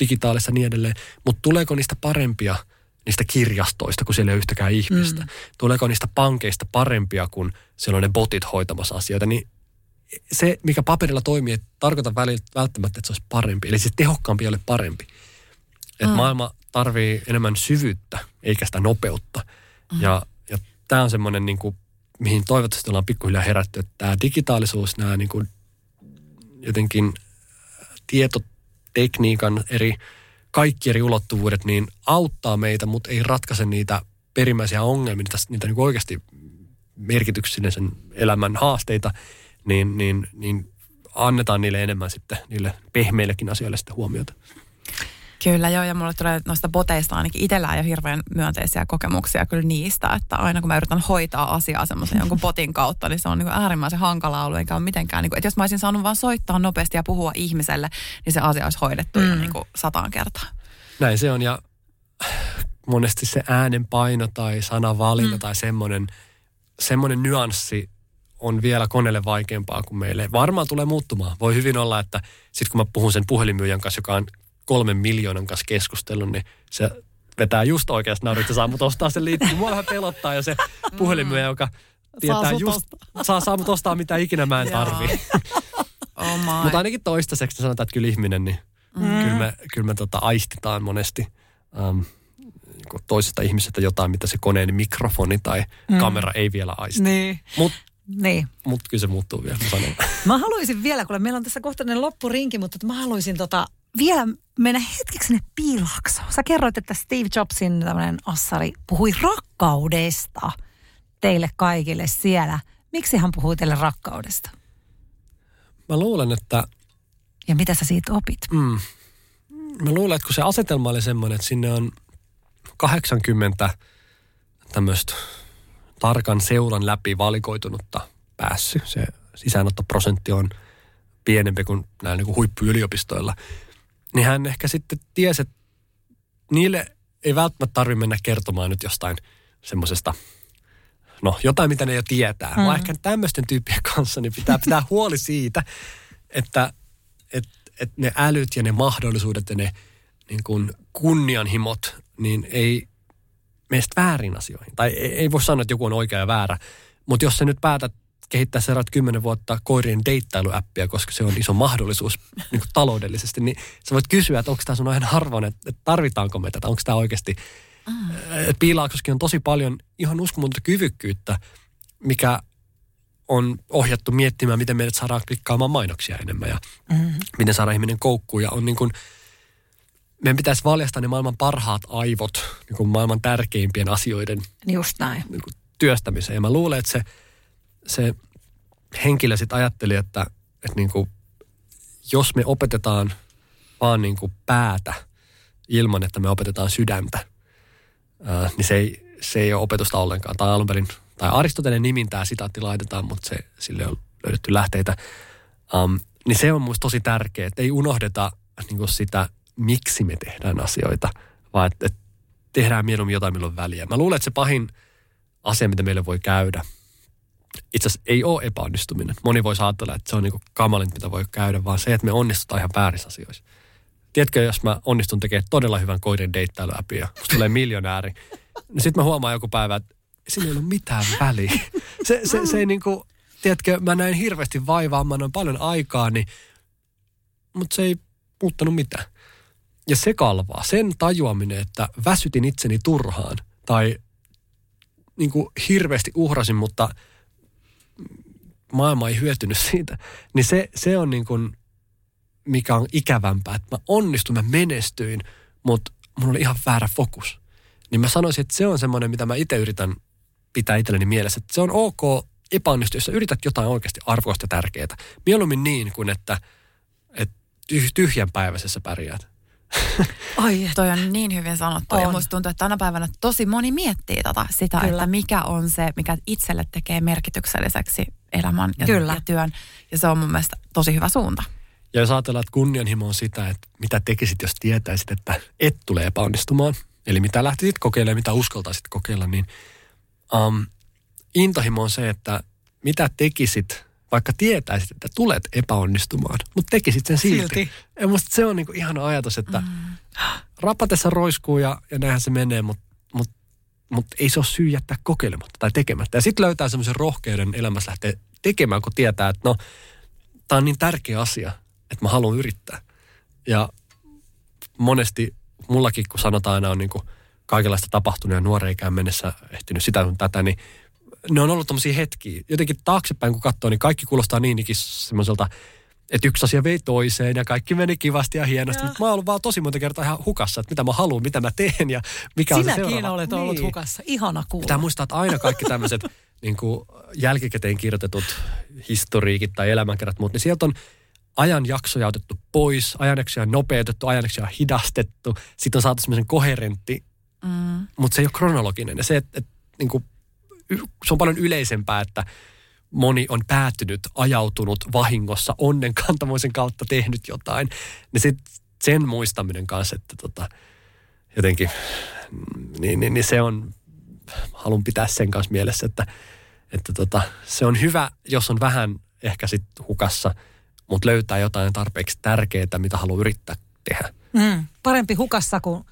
digitaalissa niin edelleen. Mutta tuleeko niistä parempia – niistä kirjastoista, kun siellä ei ole yhtäkään ihmistä? Mm. Tuleeko niistä pankeista parempia, kun siellä on ne botit hoitamassa asioita? Niin se, mikä paperilla toimii, ei tarkoita välttämättä, että se olisi parempi. Eli se tehokkaampi ei ole parempi. Et mm. maailma tarvii enemmän syvyyttä, eikä sitä nopeutta. Mm. Ja, ja tämä on semmoinen, niin kuin, mihin toivottavasti ollaan pikkuhiljaa herätty, että tämä digitaalisuus, nämä niin kuin, jotenkin tietotekniikan eri, kaikki eri ulottuvuudet, niin auttaa meitä, mutta ei ratkaise niitä perimmäisiä ongelmia, niitä, niitä niin oikeasti merkityksellisen elämän haasteita, niin, niin, niin annetaan niille enemmän sitten, niille pehmeillekin asioille sitten huomiota. Kyllä joo, ja mulle tulee noista boteista ainakin itsellään jo hirveän myönteisiä kokemuksia kyllä niistä, että aina kun mä yritän hoitaa asiaa semmoisen jonkun botin kautta, niin se on niin kuin äärimmäisen hankala ollut, eikä ole mitenkään, niin kuin, että jos mä olisin saanut vaan soittaa nopeasti ja puhua ihmiselle, niin se asia olisi hoidettu mm. jo niin kuin sataan kertaa. Näin se on, ja monesti se äänen paino tai sanavalinta mm. tai semmoinen, semmoinen nyanssi on vielä koneelle vaikeampaa kuin meille. Varmaan tulee muuttumaan. Voi hyvin olla, että sitten kun mä puhun sen puhelinmyyjän kanssa, joka on kolmen miljoonan kanssa keskustellut, niin se vetää just oikeasti naurit ja saa mut ostaa sen liittyen. Mua vähän pelottaa ja se puhelinmyyjä, joka tietää saa just, saa, saa mut ostaa mitä ikinä mä en tarvii. oh Mutta ainakin toistaiseksi sanotaan, että kyllä ihminen, niin mm. kyllä me, kyllä me tota aistitaan monesti um, toisesta ihmisestä jotain, mitä se koneen mikrofoni tai mm. kamera ei vielä aisti. Niin. Mutta niin. Mut kyllä se muuttuu vielä, mä sanon. Mä haluaisin vielä, kun meillä on tässä kohtainen loppurinki, mutta mä haluaisin tota, vielä mennä hetkeksi sinne piilaksoon. Sä kerroit, että Steve Jobsin tämmöinen assari puhui rakkaudesta teille kaikille siellä. Miksi hän puhui teille rakkaudesta? Mä luulen, että... Ja mitä sä siitä opit? Mm. Mä luulen, että kun se asetelma oli semmoinen, että sinne on 80 tämmöistä tarkan seuran läpi valikoitunutta päässyt. Se sisäänottoprosentti on pienempi kuin näillä niin kuin huippuyliopistoilla. Niin hän ehkä sitten tiesi, että niille ei välttämättä tarvitse mennä kertomaan nyt jostain semmoisesta, no jotain mitä ne jo tietää. Mm. Vaan ehkä tämmöisten tyyppien kanssa niin pitää pitää huoli siitä, että et, et ne älyt ja ne mahdollisuudet ja ne niin kuin kunnianhimot, niin ei meistä väärin asioihin. Tai ei, ei voi sanoa, että joku on oikea ja väärä. Mutta jos sä nyt päätät kehittää seuraavat kymmenen vuotta koirien deittailuäppiä, koska se on iso mahdollisuus niin kuin taloudellisesti, niin sä voit kysyä, että onko tämä sun aina harvoin, että, tarvitaanko me tätä, onko tämä oikeasti. Mm. Piilaaksoskin on tosi paljon ihan uskomatonta kyvykkyyttä, mikä on ohjattu miettimään, miten meidät saadaan klikkaamaan mainoksia enemmän ja mm. miten saadaan ihminen koukkuun. Ja on niin kuin, meidän pitäisi valjastaa ne maailman parhaat aivot niin kuin maailman tärkeimpien asioiden Just näin. Niin kuin työstämiseen. Ja mä luulen, että se, se henkilö sitten ajatteli, että, että niin kuin, jos me opetetaan vaan niin kuin päätä ilman, että me opetetaan sydäntä, ää, niin se ei, se ei ole opetusta ollenkaan. Tai alun perin, tai Aristoteleen nimin tämä sitaatti laitetaan, mutta se, sille on löydetty lähteitä. Um, niin se on minusta tosi tärkeää, että ei unohdeta niin kuin sitä miksi me tehdään asioita, vaan että, että tehdään mieluummin jotain, milloin väliä. Mä luulen, että se pahin asia, mitä meille voi käydä, itse asiassa ei ole epäonnistuminen. Moni voi ajatella, että se on niinku kamalin, mitä voi käydä, vaan se, että me onnistutaan ihan väärissä asioissa. Tiedätkö, jos mä onnistun tekemään todella hyvän koirin deittailuäpi ja musta tulee miljonääri, niin sitten mä huomaan joku päivä, että sillä ei ollut mitään väliä. Se, se, se ei niinku, tiedätkö, mä näin hirveästi vaivaa, mä annoin paljon aikaa, niin, mutta se ei muuttanut mitään ja se kalvaa, sen tajuaminen, että väsytin itseni turhaan tai niin kuin hirveästi uhrasin, mutta maailma ei hyötynyt siitä, niin se, se on niin kuin, mikä on ikävämpää, että mä onnistuin, mä menestyin, mutta mulla oli ihan väärä fokus. Niin mä sanoisin, että se on semmoinen, mitä mä itse yritän pitää itselleni mielessä, että se on ok epäonnistua, jos sä yrität jotain oikeasti arvokasta ja tärkeää. Mieluummin niin kuin, että, että tyhjän päiväisessä pärjäät. Oi, toi on niin hyvin sanottu. On. Ja musta tuntuu, että tänä päivänä tosi moni miettii tätä, sitä, Kyllä. että mikä on se, mikä itselle tekee merkitykselliseksi elämän ja, Kyllä. ja työn. Ja se on mun mielestä tosi hyvä suunta. Ja jos ajatellaan, että kunnianhimo on sitä, että mitä tekisit, jos tietäisit, että et tule epäonnistumaan. Eli mitä lähtisit kokeilemaan, mitä uskaltaisit kokeilla, niin um, intohimo on se, että mitä tekisit, vaikka tietäisit, että tulet epäonnistumaan, mutta tekisit sen silti. silti. Ja musta se on niinku ihana ajatus, että mm. rapatessa roiskuu ja, ja näinhän se menee, mutta mutta ei se ole syy jättää kokeilematta tai tekemättä. Ja sitten löytää semmoisen rohkeuden elämässä lähteä tekemään, kun tietää, että no, tämä on niin tärkeä asia, että mä haluan yrittää. Ja monesti mullakin, kun sanotaan aina on niin kuin kaikenlaista tapahtunut ja nuoreen ikään mennessä ehtinyt sitä ja tätä, niin ne on ollut tämmöisiä hetkiä. Jotenkin taaksepäin kun katsoo, niin kaikki kuulostaa niinkin semmoiselta, että yksi asia vei toiseen ja kaikki meni kivasti ja hienosti. Mutta mä oon ollut vaan tosi monta kertaa ihan hukassa, että mitä mä haluan, mitä mä teen ja mikä Sinäkin on se seuraava. olet ollut niin. hukassa. Ihana kuulla. Pitää muistaa, että aina kaikki tämmöiset niin jälkikäteen kirjoitetut historiikit tai elämänkerrat, mutta niin sieltä on ajanjaksoja otettu pois, ajanjaksoja nopeutettu, ajanjaksoja hidastettu. Sitten on saatu semmoisen koherentti, Mm. mutta se ei ole kronologinen. Ja se, että, että niin kuin, se on paljon yleisempää, että moni on päätynyt, ajautunut vahingossa onnen kantamoisen kautta tehnyt jotain. Niin sit sen muistaminen kanssa, että tota, jotenkin, mm, niin, niin, niin se on, haluan pitää sen kanssa mielessä, että, että tota, se on hyvä, jos on vähän ehkä sit hukassa, mutta löytää jotain tarpeeksi tärkeää, mitä haluaa yrittää tehdä. Mm, parempi hukassa kuin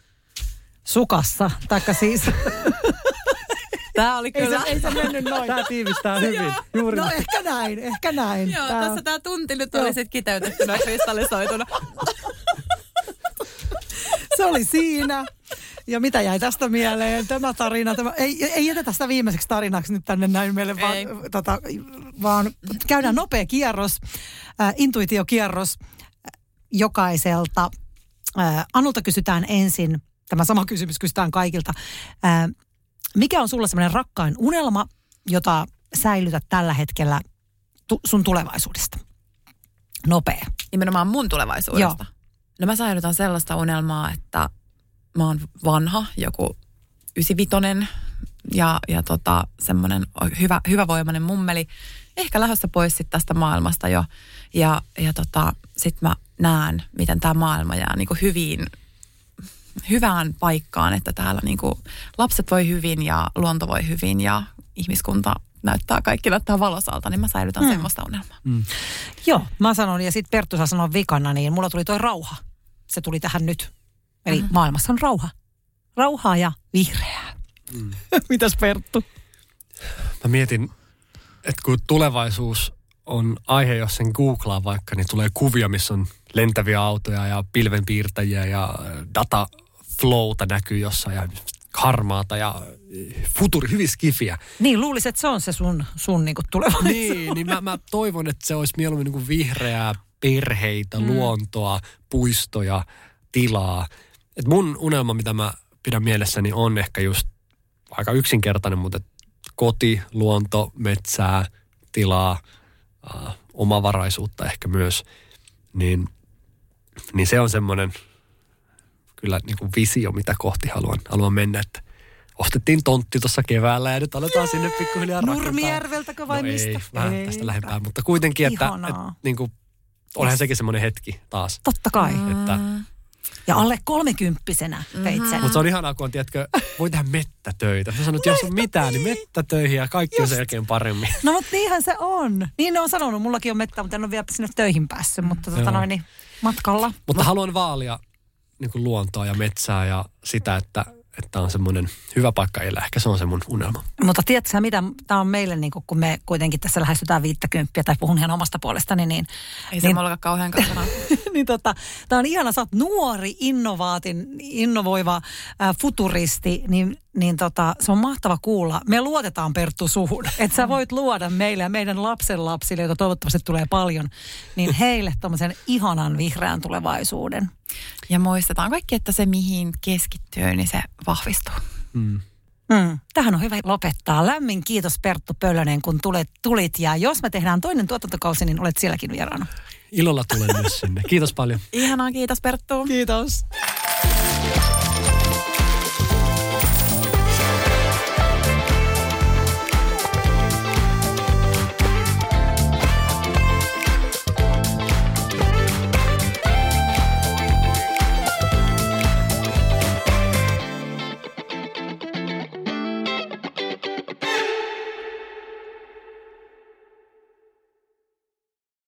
sukassa. Taikka siis, Tämä oli ei, kyllä... se, ei se mennyt noin. Tämä tiivistää hyvin. Juuri No ehkä näin, ehkä näin. Joo, Tää- tässä tämä tunti nyt oli sitten kiteytettynä kristallisoituna. Se oli siinä. Ja mitä jäi tästä mieleen? Tämä tarina, tämä, ei, ei jätetä sitä viimeiseksi tarinaksi nyt tänne näin meille, vaan, Ei. tota, vaan käydään nopea kierros, äh, intuitiokierros äh, jokaiselta. Äh, Anulta kysytään ensin, tämä sama kysymys kysytään kaikilta. Äh, mikä on sulla semmoinen rakkain unelma, jota säilytät tällä hetkellä tu- sun tulevaisuudesta? Nopea. Nimenomaan mun tulevaisuudesta. No mä säilytän sellaista unelmaa, että mä oon vanha, joku 95 ja, ja tota, semmoinen hyvä, hyvävoimainen mummeli. Ehkä lähdössä pois sit tästä maailmasta jo. Ja, ja tota, sit mä näen, miten tämä maailma jää niin hyviin, hyvään paikkaan, että täällä niin lapset voi hyvin ja luonto voi hyvin ja ihmiskunta näyttää, kaikki näyttää valosalta, niin mä säilytän mm. semmoista unelmaa. Joo, mä sanon, ja sitten Perttu saa sanoa vikana, niin mulla tuli toi rauha. Se tuli tähän nyt. Eli mm-hmm. maailmassa on rauha. Rauhaa ja vihreää. Mm. Mitäs Perttu? Mä mietin, että kun tulevaisuus on aihe, jos sen googlaa vaikka, niin tulee kuvia, missä on lentäviä autoja ja pilvenpiirtäjiä ja dataflowta näkyy jossain ja harmaata ja futuri, hyvin skifiä. Niin, luulisin, että se on se sun, sun niinku tulevaisuus. Niin, niin mä, mä toivon, että se olisi mieluummin niin kuin vihreää, perheitä, mm. luontoa, puistoja, tilaa. Et mun unelma, mitä mä pidän mielessäni, on ehkä just aika yksinkertainen, mutta koti, luonto, metsää, tilaa, äh, omavaraisuutta ehkä myös. Niin, niin se on semmoinen kyllä niin kuin visio, mitä kohti haluan, haluan mennä. Että ostettiin tontti tuossa keväällä ja nyt aletaan sinne pikkuhiljaa rakentaa. Nurmijärveltäkö vai no mistä? Ei, vähän Ei. tästä lähempää, mutta kuitenkin, että, Ihanaa. että niin kuin, onhan sekin semmoinen hetki taas. Totta kai. Että, Ja alle kolmekymppisenä teit sen. mutta se on ihanaa, kun on, tiedätkö, voi tehdä mettätöitä. Sä sanoit, että jos on mitään, niin mettätöihin ja kaikki on sen jälkeen paremmin. No mutta niinhän se on. Niin ne on sanonut, mullakin on mettä, mutta en ole vielä sinne töihin päässyt, mutta tota noin, niin matkalla. Mutta haluan vaalia niin kuin luontoa ja metsää ja sitä, että, että on semmoinen hyvä paikka elää. Ehkä se on se mun unelma. Mutta tiedätkö sä mitä, tämä on meille, niin kun me kuitenkin tässä lähestytään viittäkymppiä, tai puhun ihan omasta puolestani, niin, Ei se niin, mulla ole kauhean niin tota, tämä on ihana, sä oot nuori, innovaatin, innovoiva ää, futuristi, niin, niin tota, se on mahtava kuulla. Me luotetaan Perttu suhun, että sä voit luoda meille ja meidän lapsenlapsille, joita toivottavasti tulee paljon, niin heille tommosen ihanan vihreän tulevaisuuden. Ja muistetaan kaikki, että se mihin keskittyy, niin se vahvistuu. Mm. Mm. Tähän on hyvä lopettaa. Lämmin kiitos Perttu Pölönen, kun tulet, tulit. Ja jos me tehdään toinen tuotantokausi, niin olet sielläkin vieraana. Ilolla tulen myös sinne. Kiitos paljon. Ihanaa, kiitos Perttu. Kiitos.